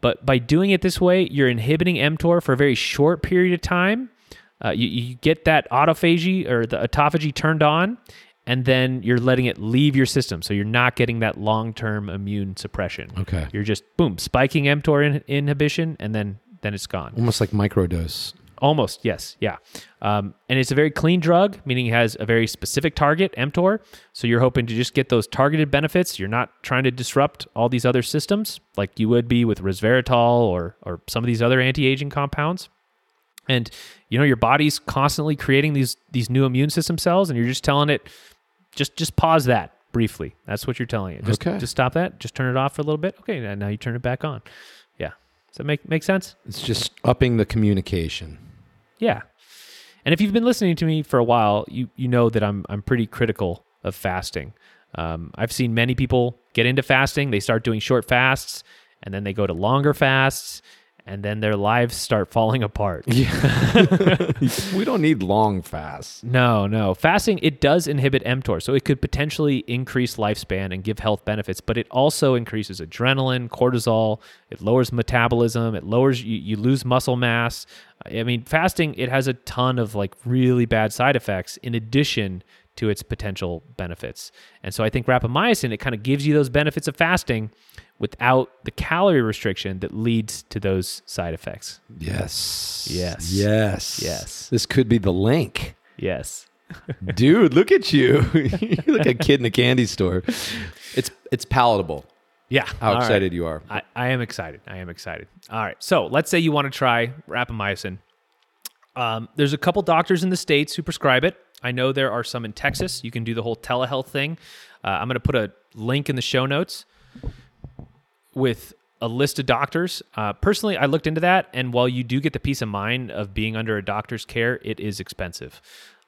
But by doing it this way, you're inhibiting mTOR for a very short period of time. Uh, you, you get that autophagy or the autophagy turned on, and then you're letting it leave your system. So you're not getting that long term immune suppression. Okay. You're just boom spiking mTOR in- inhibition, and then then it's gone. Almost like microdose. Almost, yes, yeah. Um, and it's a very clean drug, meaning it has a very specific target, mTOR. So you're hoping to just get those targeted benefits. You're not trying to disrupt all these other systems like you would be with resveratrol or or some of these other anti-aging compounds. And you know your body's constantly creating these these new immune system cells, and you're just telling it, just just pause that briefly. That's what you're telling it. Just, Okay. just stop that. Just turn it off for a little bit. Okay, and now you turn it back on. Yeah. Does that make make sense? It's just upping the communication. Yeah. And if you've been listening to me for a while, you you know that I'm I'm pretty critical of fasting. Um, I've seen many people get into fasting. They start doing short fasts, and then they go to longer fasts, and then their lives start falling apart. Yeah. we don't need long fasts. No, no. Fasting it does inhibit mTOR, so it could potentially increase lifespan and give health benefits, but it also increases adrenaline, cortisol, it lowers metabolism, it lowers you, you lose muscle mass. I mean, fasting it has a ton of like really bad side effects in addition to its potential benefits. And so I think rapamycin it kind of gives you those benefits of fasting without the calorie restriction that leads to those side effects. Yes. Yes. Yes. Yes. This could be the link. Yes. Dude, look at you. You're like a kid in a candy store. It's it's palatable. Yeah. How All right. excited you are. I, I am excited. I am excited. All right. So let's say you want to try rapamycin. Um, there's a couple doctors in the States who prescribe it. I know there are some in Texas. You can do the whole telehealth thing. Uh, I'm going to put a link in the show notes with a list of doctors. Uh, personally, I looked into that, and while you do get the peace of mind of being under a doctor's care, it is expensive.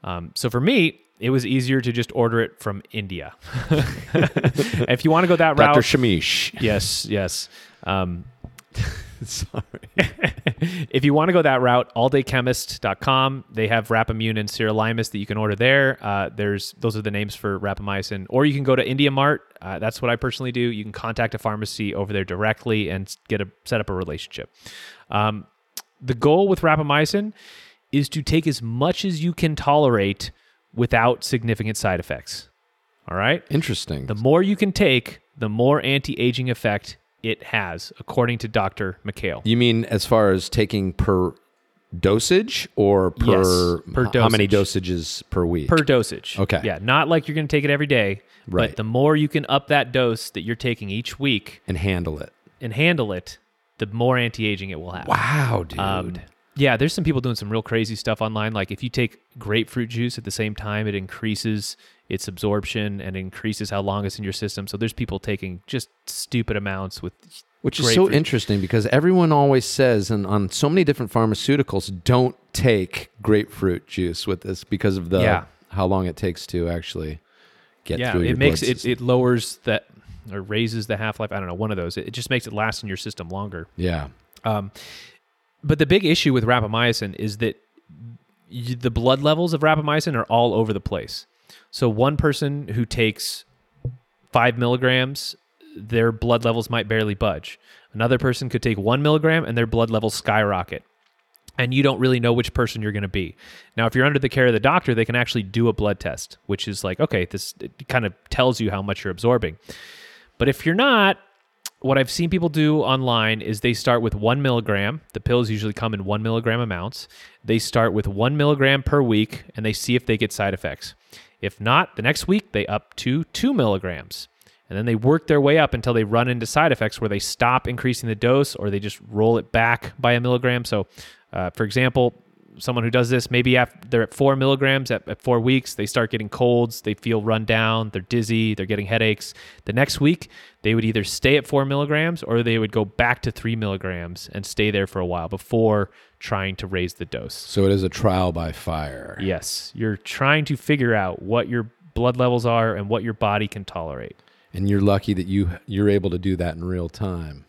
Um, so for me, it was easier to just order it from India. if you want to go that route, Dr. Shamish. yes, yes. Um, Sorry. if you want to go that route, alldaychemist.com. They have Rapamune and Sirolimus that you can order there. Uh, there's those are the names for rapamycin. Or you can go to India Mart. Uh, that's what I personally do. You can contact a pharmacy over there directly and get a set up a relationship. Um, the goal with rapamycin is to take as much as you can tolerate without significant side effects. All right. Interesting. The more you can take, the more anti-aging effect it has, according to Dr. Mikhail. you mean as far as taking per dosage or per, Yes, per h- how many dosages per week? per dosage. Okay. Yeah, not like you're going to take it every day, Right. but the more you can up that dose that you're taking each week and handle it. and handle it, the more anti-aging it will have. Wow, dude. Um, yeah, there's some people doing some real crazy stuff online. Like if you take grapefruit juice at the same time, it increases its absorption and increases how long it's in your system. So there's people taking just stupid amounts with Which is so interesting because everyone always says, and on so many different pharmaceuticals, don't take grapefruit juice with this because of the Yeah. how long it takes to actually get yeah, through your it makes it it lowers that or raises the half life. I don't know, one of those. It, it just makes it last in your system longer. yeah. Um, but the big issue with rapamycin is that y the blood levels of rapamycin are all over the place. So one person who takes five milligrams, their blood levels might barely budge. Another person could take one milligram and their blood levels skyrocket. And you don't really know which person you're going to be. Now, if you're under the care of the doctor, they can actually do a blood test, which is like, okay, this kind of tells you how much you're absorbing. But if you're not, what I've seen people do online is they start with one milligram. The pills usually come in one milligram amounts. They start with one milligram per week and they see if they get side effects. If not, the next week they up to two milligrams. And then they work their way up until they run into side effects where they stop increasing the dose or they just roll it back by a milligram. So, uh, for example, someone who does this, maybe after they're at four milligrams at, at four weeks, they start getting colds, they feel run down, they're dizzy, they're getting headaches. The next week, they would either stay at four milligrams or they would go back to three milligrams and stay there for a while before trying to raise the dose. So it is a trial by fire. Yes, you're trying to figure out what your blood levels are and what your body can tolerate. And you're lucky that you you're able to do that in real time.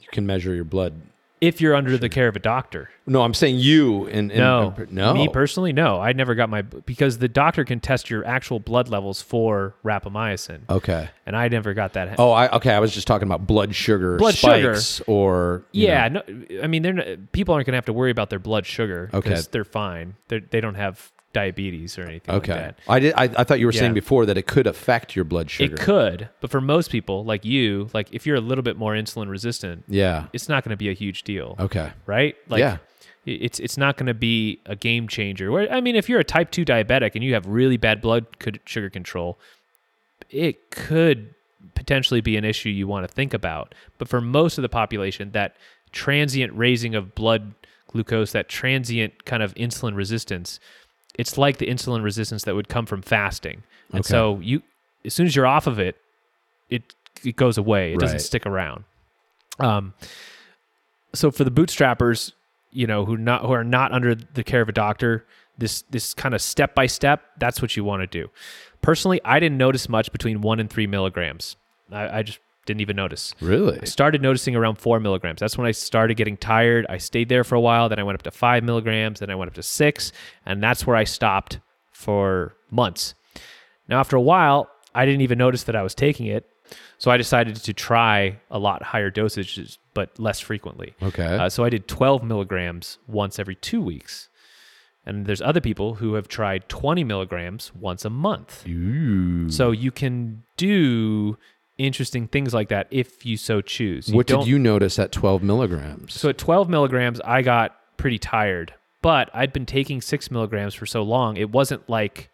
You can measure your blood. If you're under the care of a doctor. No, I'm saying you and, and No, no. Me personally, no. I never got my because the doctor can test your actual blood levels for rapamycin, Okay. and I never got that. Oh, I okay. I was just talking about blood sugar Blood sugar. or yeah, know. no, I mean, they're not, people aren't going to have to worry about their blood sugar Okay. because they're fine. They're, they don't have diabetes or anything Okay. like that. I did. I, I thought you were saying before that it could affect your blood sugar. It could, but for most people, like you, like if you're a little bit more insulin resistant, Yeah. it's not going to be a huge deal, Okay. right? Like, Yeah. it's it's not going to be a game changer. Where I mean, if you're a type two diabetic and you have really bad blood sugar control, it could potentially be an issue you want to think about. But for most of the population, that transient raising of blood glucose, that transient kind of insulin resistance, it's like the insulin resistance that would come from fasting. And Okay. so you as soon as you're off of it, it it goes away. It doesn't stick around. Um so for the bootstrappers, you know, who not who are not under the care of a doctor, this this kind of step by step, that's what you want to do. Personally, I didn't notice much between one and three milligrams. I, I just didn't even notice. Really? I started noticing around four milligrams. That's when I started getting tired. I stayed there for a while. Then I went up to five milligrams. Then I went up to six. And that's where I stopped for months. Now, after a while, I didn't even notice that I was taking it. So I decided to try a lot higher dosages, but less frequently. Okay. Uh, so I did 12 milligrams once every two weeks. And there's other people who have tried 20 milligrams once a month. Ooh. So you can do interesting things like that if you so choose. what did you notice at 12 milligrams? So at 12 milligrams, I got pretty tired, but I'd been taking six milligrams for so long, it wasn't like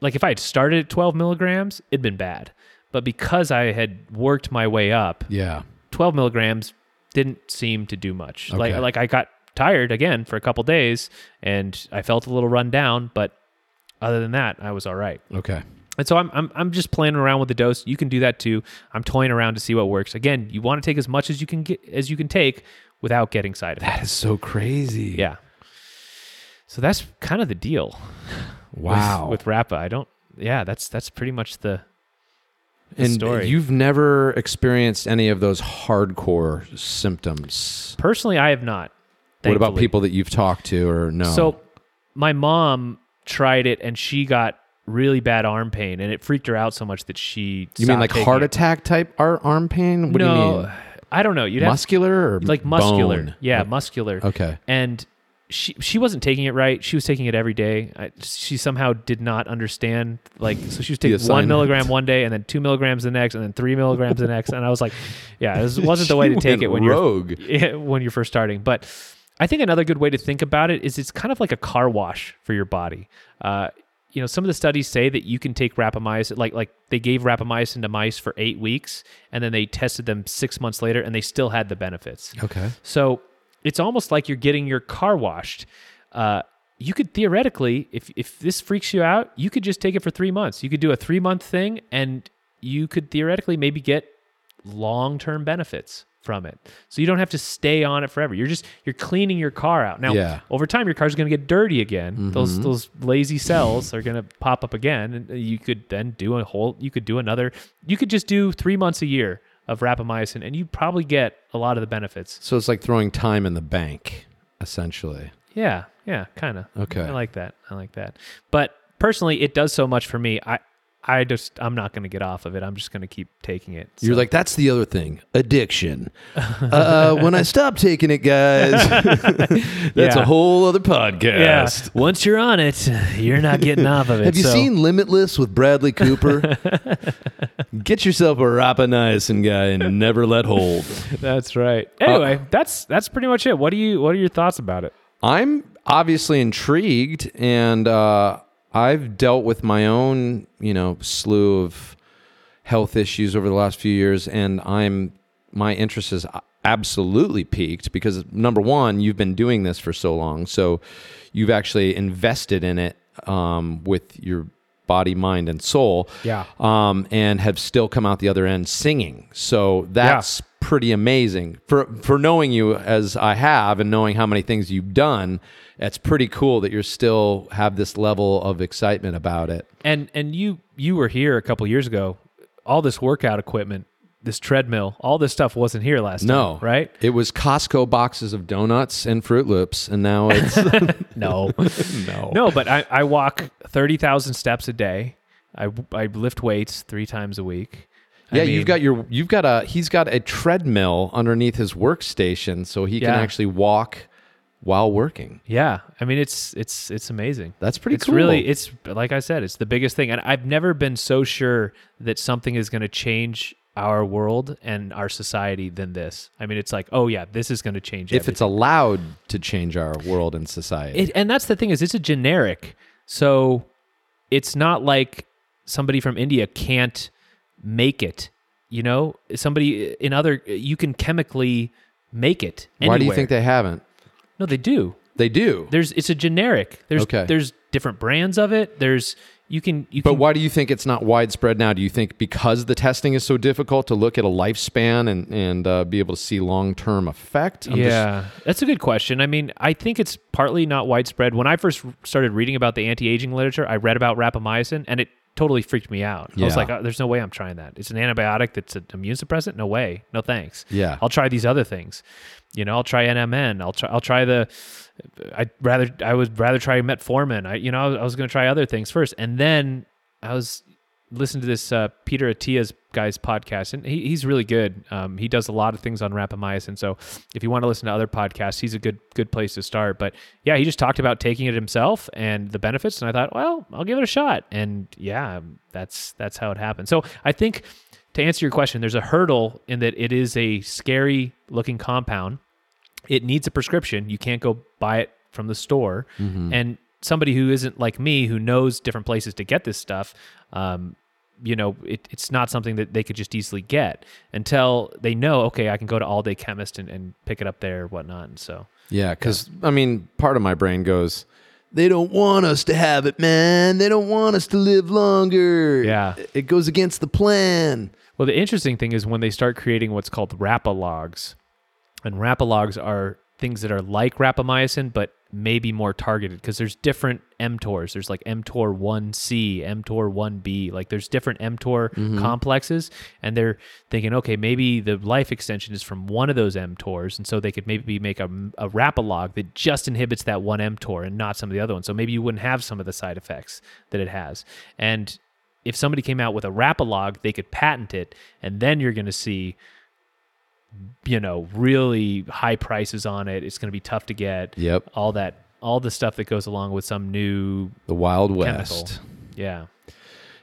like if I had started at 12 milligrams, it'd been bad. But because I had worked my way up, yeah. 12 milligrams didn't seem to do much. Like Okay. like I got tired again for a couple days, and I felt a little run down, but other than that, I was all right. Okay. And so I'm, I'm I'm just playing around with the dose. You can do that too. I'm toying around to see what works. Again, you want to take as much as you can get as you can take without getting side effects. That is so crazy. Yeah. So that's kind of the deal. Wow. With, Rappa, I don't. Yeah, that's that's pretty much the. the and story. you've never experienced any of those hardcore symptoms. Personally, I have not. What about people that you've talked to or no? So my mom tried it and she got really bad arm pain and it freaked her out so much that she you mean like taking heart it. attack type ar- arm pain? What no, do you mean? I don't know. You'd have Muscular or like muscular. bone? Yeah, muscular. Okay. And she she wasn't taking it right. She was taking it every day. I, she somehow did not understand. Like, so she was taking one milligram one day, and then two milligrams the next, and then three milligrams the next. And I was like, yeah, this wasn't the way to take it when rogue. you're when you're first starting. But I think another good way to think about it is it's kind of like a car wash for your body. Uh, you know, some of the studies say that you can take rapamycin, like like they gave rapamycin to mice for eight weeks, and then they tested them six months later, and they still had the benefits. Okay. So it's almost like you're getting your car washed. Uh, you could theoretically, if if this freaks you out, you could just take it for three months. You could do a three month thing, and you could theoretically maybe get long term benefits from it. So you don't have to stay on it forever. You're just you're cleaning your car out. Now, Yeah. over time, your car's going to get dirty again. Mm-hmm. Those those lazy cells are going to pop up again, and you could then do a whole. You could do another. You could just do three months a year of rapamycin, and you'd probably get a lot of the benefits. So it's like throwing time in the bank, essentially. Yeah, yeah, kind of. Okay. I like that. I like that. But personally, it does so much for me. I, I just, I'm not going to get off of it. I'm just going to keep taking it. You're like, that's the other thing, addiction. uh, when I stop taking it, guys, that's Yeah. a whole other yeah. podcast. Once you're on it, you're not getting off of it. Have you so- seen Limitless with Bradley Cooper? Get yourself a Rapaniacin guy and never let hold. That's right. Uh, Anyway, that's that's pretty much it. What do you? What are your thoughts about it? I'm obviously intrigued, and uh, I've dealt with my own, you know, slew of health issues over the last few years, and I'm my interest is absolutely peaked because number one, you've been doing this for so long, so you've actually invested in it um, with your body, mind, and soul. Yeah. Um, and have still come out the other end singing. So that's pretty amazing for for knowing you as I have and knowing how many things you've done. It's pretty cool that you're still have this level of excitement about it. And and you you were here a couple years ago. All this workout equipment, this treadmill, all this stuff wasn't here last time. No, time, right? It was Costco boxes of donuts and Froot Loops, and now it's No. no, No, but I, I walk 30,000 steps a day. I, I lift weights three times a week. I Yeah, mean, you've got your you've got a he's got a treadmill underneath his workstation, so he can actually walk while working. Yeah, I mean it's it's it's amazing. That's pretty cool. it's cool. really it's like I said, it's the biggest thing, and I've never been so sure that something is going to change our world and our society than this. I mean, it's like, oh yeah, this is going to change. if it's allowed to change our world and society. It, and that's the thing is, it's a generic, so it's not like somebody from India can't make it. You know, somebody in other you can chemically make it. Why do you think they haven't? No, they do. They do. There's it's a generic. There's Okay. there's different brands of it. There's you can you But can why do you think it's not widespread now? Do you think because the testing is so difficult to look at a lifespan and and uh, be able to see long term effect? I'm just- yeah, that's a good question. I mean, I think it's partly not widespread. When I first started reading about the anti-aging literature, I read about rapamycin, and it totally freaked me out. I was like, oh, "There's no way I'm trying that. It's an antibiotic that's an immune suppressant. No way. No thanks. Yeah. I'll try these other things. You know, I'll try NMN. I'll try. I'll try the. I'd rather. I would rather try metformin. I. You know, I was going to try other things first, and then I was listening to this uh, Peter Attia's guy's podcast, and he, he's really good. Um, he does a lot of things on rapamycin. So if you want to listen to other podcasts, he's a good good place to start. But yeah, he just talked about taking it himself and the benefits, and I thought, well, I'll give it a shot. And yeah, that's that's how it happened. So I think to answer your question, there's a hurdle in that it is a scary looking compound. It needs a prescription. You can't go buy it from the store. And somebody who isn't like me, who knows different places to get this stuff, um, you know, it, it's not something that they could just easily get until they know, okay, I can go to All Day Chemist and, and pick it up there or whatnot. And so, Yeah, because I mean, part of my brain goes, they don't want us to have it, man. They don't want us to live longer. Yeah. It goes against the plan. Well, the interesting thing is when they start creating what's called rapalogs, and rapalogs are things that are like rapamycin, but maybe more targeted because there's different mTORs. There's like mTOR 1C, mTOR 1B. Like there's different mTOR mm-hmm. complexes, and they're thinking, okay, maybe the life extension is from one of those mTORs, and so they could maybe make a, a rapalog that just inhibits that one mTOR and not some of the other ones. So maybe you wouldn't have some of the side effects that it has. And if somebody came out with a rapalog, they could patent it, and then you're going to see, you know, really high prices on it. It's going to be tough to get. Yep. All that, all the stuff that goes along with some new The Wild chemical. West. Yeah.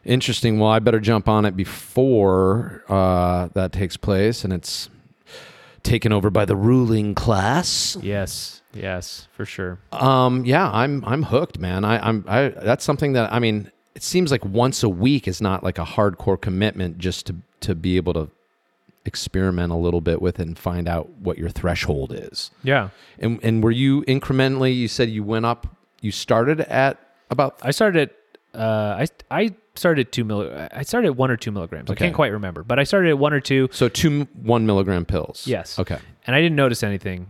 Interesting. Well, I better jump on it before uh, that takes place, and it's taken over by the ruling class. Yes. Yes. For sure. Um, yeah, I'm I'm hooked, man. I, I'm I that's something that I mean, it seems like once a week is not like a hardcore commitment just to to be able to experiment a little bit with it and find out what your threshold is. Yeah. And and were you incrementally? You said you went up. You started at about I started at, uh, I, I started at two milli, I started at one or two milligrams. I can't quite remember, but I started at one or two. so two one milligram pills. Yes. Okay. and I didn't notice anything.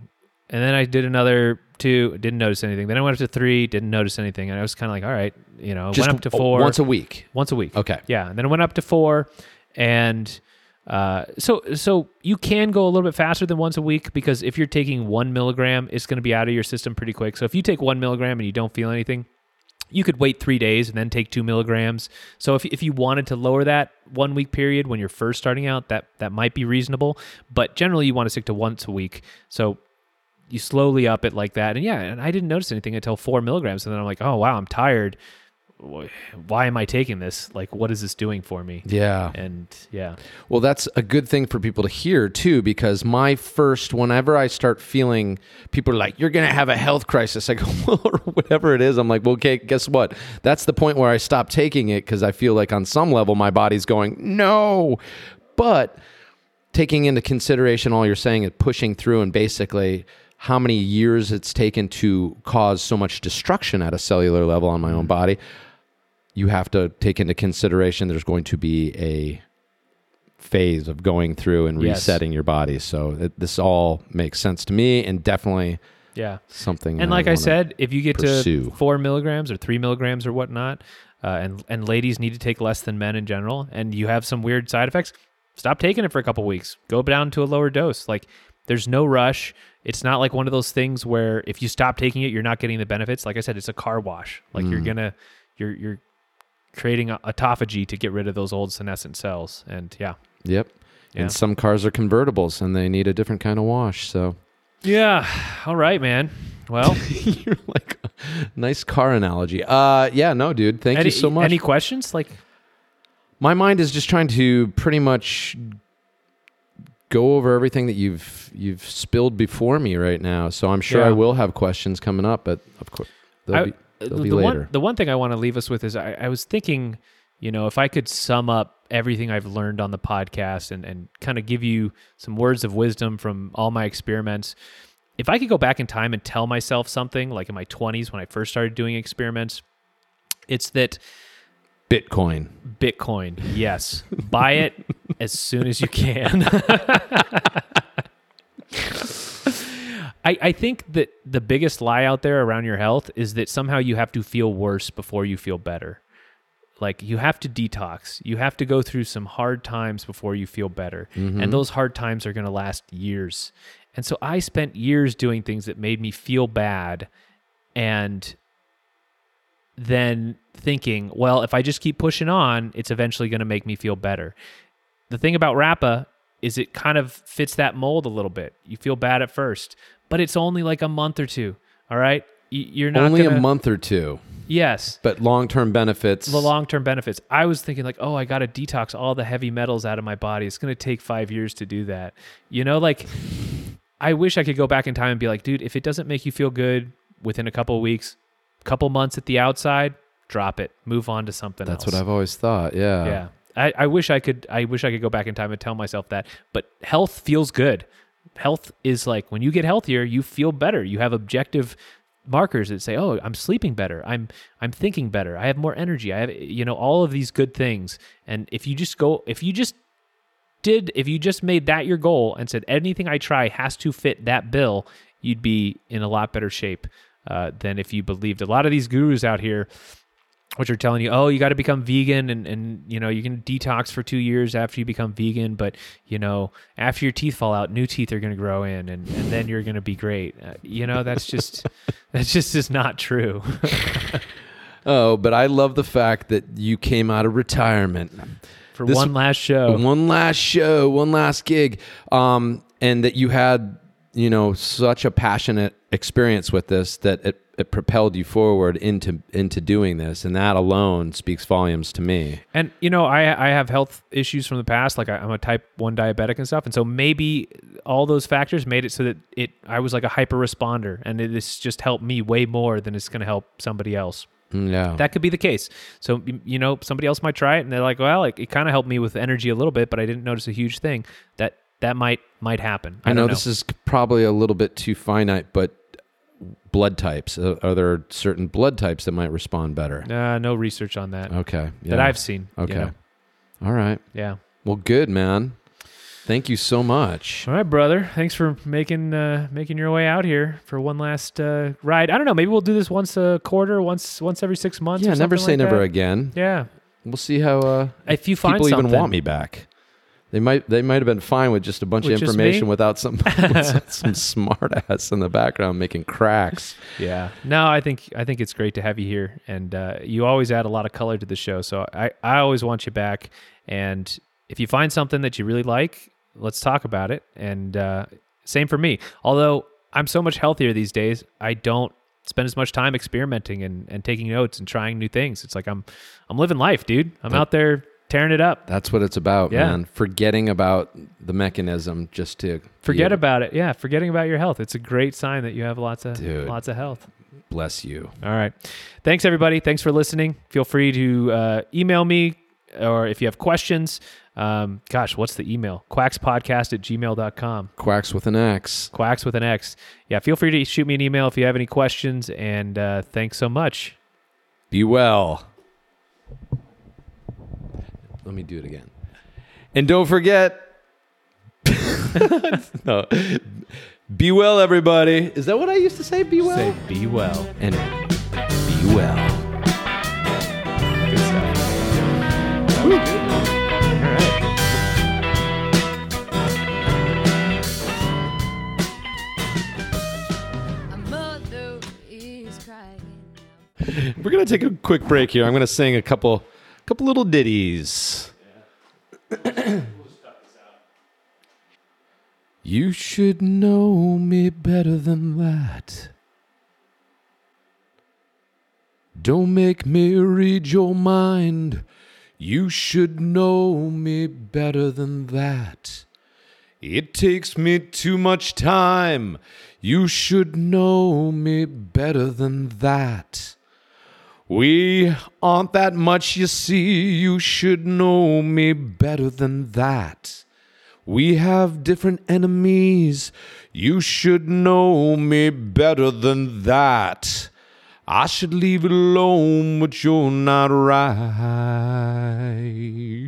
And then I did another two, didn't notice anything. Then I went up to three, didn't notice anything. And I was kind of like, all right, you know, Just went up to four. once a week. once a week. Okay. Yeah, and then I went up to four, and uh, so so you can go a little bit faster than once a week because if you're taking one milligram, it's going to be out of your system pretty quick. So if you take one milligram and you don't feel anything, you could wait three days and then take two milligrams. So if, if you wanted to lower that one week period when you're first starting out, that that might be reasonable. But generally, you want to stick to once a week. So you slowly up it like that. And yeah, and I didn't notice anything until four milligrams. And then I'm like, oh wow, I'm tired. Wh- Why am I taking this? Like, what is this doing for me? Yeah. And yeah, Well, that's a good thing for people to hear too, because my first, whenever I start feeling people are like, you're going to have a health crisis, I go, well, or whatever it is. I'm like, well, okay, guess what? That's the point where I stop taking it because I feel like on some level my body's going, no. But taking into consideration all you're saying and pushing through and basically how many years it's taken to cause so much destruction at a cellular level on my own mm-hmm. body, you have to take into consideration there's going to be a phase of going through and Yes. resetting your body. So it, this all makes sense to me and definitely yeah. something. And like I said, if you get pursue. to four milligrams or three milligrams or whatnot, uh, and and ladies need to take less than men in general, and you have some weird side effects, stop taking it for a couple weeks. Go down to a lower dose. Like there's no rush. It's not like one of those things where if you stop taking it, you're not getting the benefits. Like I said, it's a car wash. Like you're gonna you're you're creating autophagy to get rid of those old senescent cells. And yeah, Yep. Yeah. And some cars are convertibles and they need a different kind of wash. So yeah. All right, man. Well, You're like nice car analogy. Uh, yeah, no, dude. Thank any, you so much. Any questions? Like, My mind is just trying to pretty much go over everything that you've you've spilled before me right now. So I'm sure I will have questions coming up, but of course they'll I- be they'll the one, the one thing I want to leave us with is I, I was thinking, you know, if I could sum up everything I've learned on the podcast and, and kind of give you some words of wisdom from all my experiments, if I could go back in time and tell myself something like in my 20s when I first started doing experiments, it's that Bitcoin. Bitcoin, yes, buy it as soon as you can. I, I think that the biggest lie out there around your health is that somehow you have to feel worse before you feel better. Like you have to detox. You have to go through some hard times before you feel better. And mm-hmm. those hard times are going to last years. And so I spent years doing things that made me feel bad and then thinking, well, if I just keep pushing on, it's eventually going to make me feel better. The thing about Rappa is it kind of fits that mold a little bit. You feel bad at first, but it's only like a month or two. All right, you're not Only gonna, a month or two, Yes, but long term benefits. the long term benefits. I was thinking like, oh, I got to detox all the heavy metals out of my body. It's going to take five years to do that. You know, like I wish I could go back in time and be like, dude, if it doesn't make you feel good within a couple of weeks, couple months at the outside, drop it, move on to something That's else. what I've always thought. Yeah. yeah. I, I wish I could. I wish I could go back in time and tell myself that. But health feels good. Health is like when you get healthier, you feel better. You have objective markers that say, "Oh, I'm sleeping better. I'm I'm thinking better. I have more energy. I have you know all of these good things." And if you just go, if you just did, if you just made that your goal and said anything I try has to fit that bill, you'd be in a lot better shape uh, than if you believed a lot of these gurus out here which are telling you, oh, you got to become vegan and, and, you know, you can detox for two years after you become vegan. But, you know, after your teeth fall out, new teeth are going to grow in and, and then you're going to be great. Uh, you know, that's just, that's just is not true. Oh, but I love the fact that you came out of retirement. for This- one last show. One last show, one last gig, um, and that you had, you know, such a passionate experience with this that it, it propelled you forward into into doing this, and that alone speaks volumes to me. And you know, I I have health issues from the past, like I, I'm a type one diabetic and stuff, and so maybe all those factors made it so that it I was like a hyper responder, and it just helped me way more than it's going to help somebody else. Mm, Yeah, That could be the case. So you know, somebody else might try it, and they're like, "Well, it, it kind of helped me with energy a little bit, but I didn't notice a huge thing." That that might might happen. I don't know this is probably a little bit too finite, but blood types uh, are there certain blood types that might respond better? Uh, no research on that Okay, yeah. that I've seen. you Okay, know. all right. Yeah. Well, good man. Thank you so much. All right, brother. Thanks for making uh, making your way out here for one last uh, ride. I don't know. Maybe we'll do this once a quarter, once once every six months. Yeah, never say like never that. again. Yeah. We'll see how uh, If you find people something, even want me back. They might they might have been fine with just a bunch With of information without some some smart ass in the background making cracks. Yeah. No, I think I think it's great to have you here, and uh, you always add a lot of color to the show. So I I always want you back. And if you find something that you really like, let's talk about it. And uh, same for me. Although I'm so much healthier these days, I don't spend as much time experimenting and, and taking notes and trying new things. It's like I'm I'm living life, dude. I'm out there tearing it up. That's what it's about, Yeah. man. Forgetting about the mechanism just to Forget about it. Yeah, forgetting about your health. It's a great sign that you have lots of Dude. lots of health. bless you. All right. Thanks, everybody. Thanks for listening. Feel free to uh, email me or if you have questions. Um, gosh, what's the email? Quackspodcast at gmail.com. Quacks with an X. Quacks with an X. Yeah, feel free to shoot me an email if you have any questions. And uh, thanks so much. Be well. Let me do it again. And don't forget. no. Be well, everybody. Is that what I used to say? Be well. Say be well. and be well. Good stuff. That was good. All right. A mother is crying. We're gonna take a quick break here. I'm gonna sing a couple, couple little ditties. you should know me better than that. Don't make me read your mind. You should know me better than that. It takes me too much time. You should know me better than that. We aren't that much, you see. You should know me better than that. We have different enemies. You should know me better than that. I should leave it alone, but you're not right.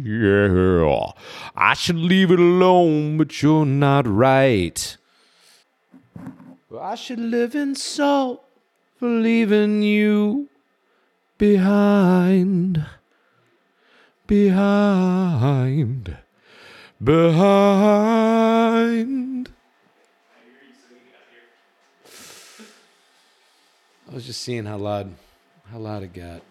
Yeah. I should leave it alone, but you're not right. I should live in salt for leaving you behind. Behind. Behind. I was just seeing how loud, how loud it got.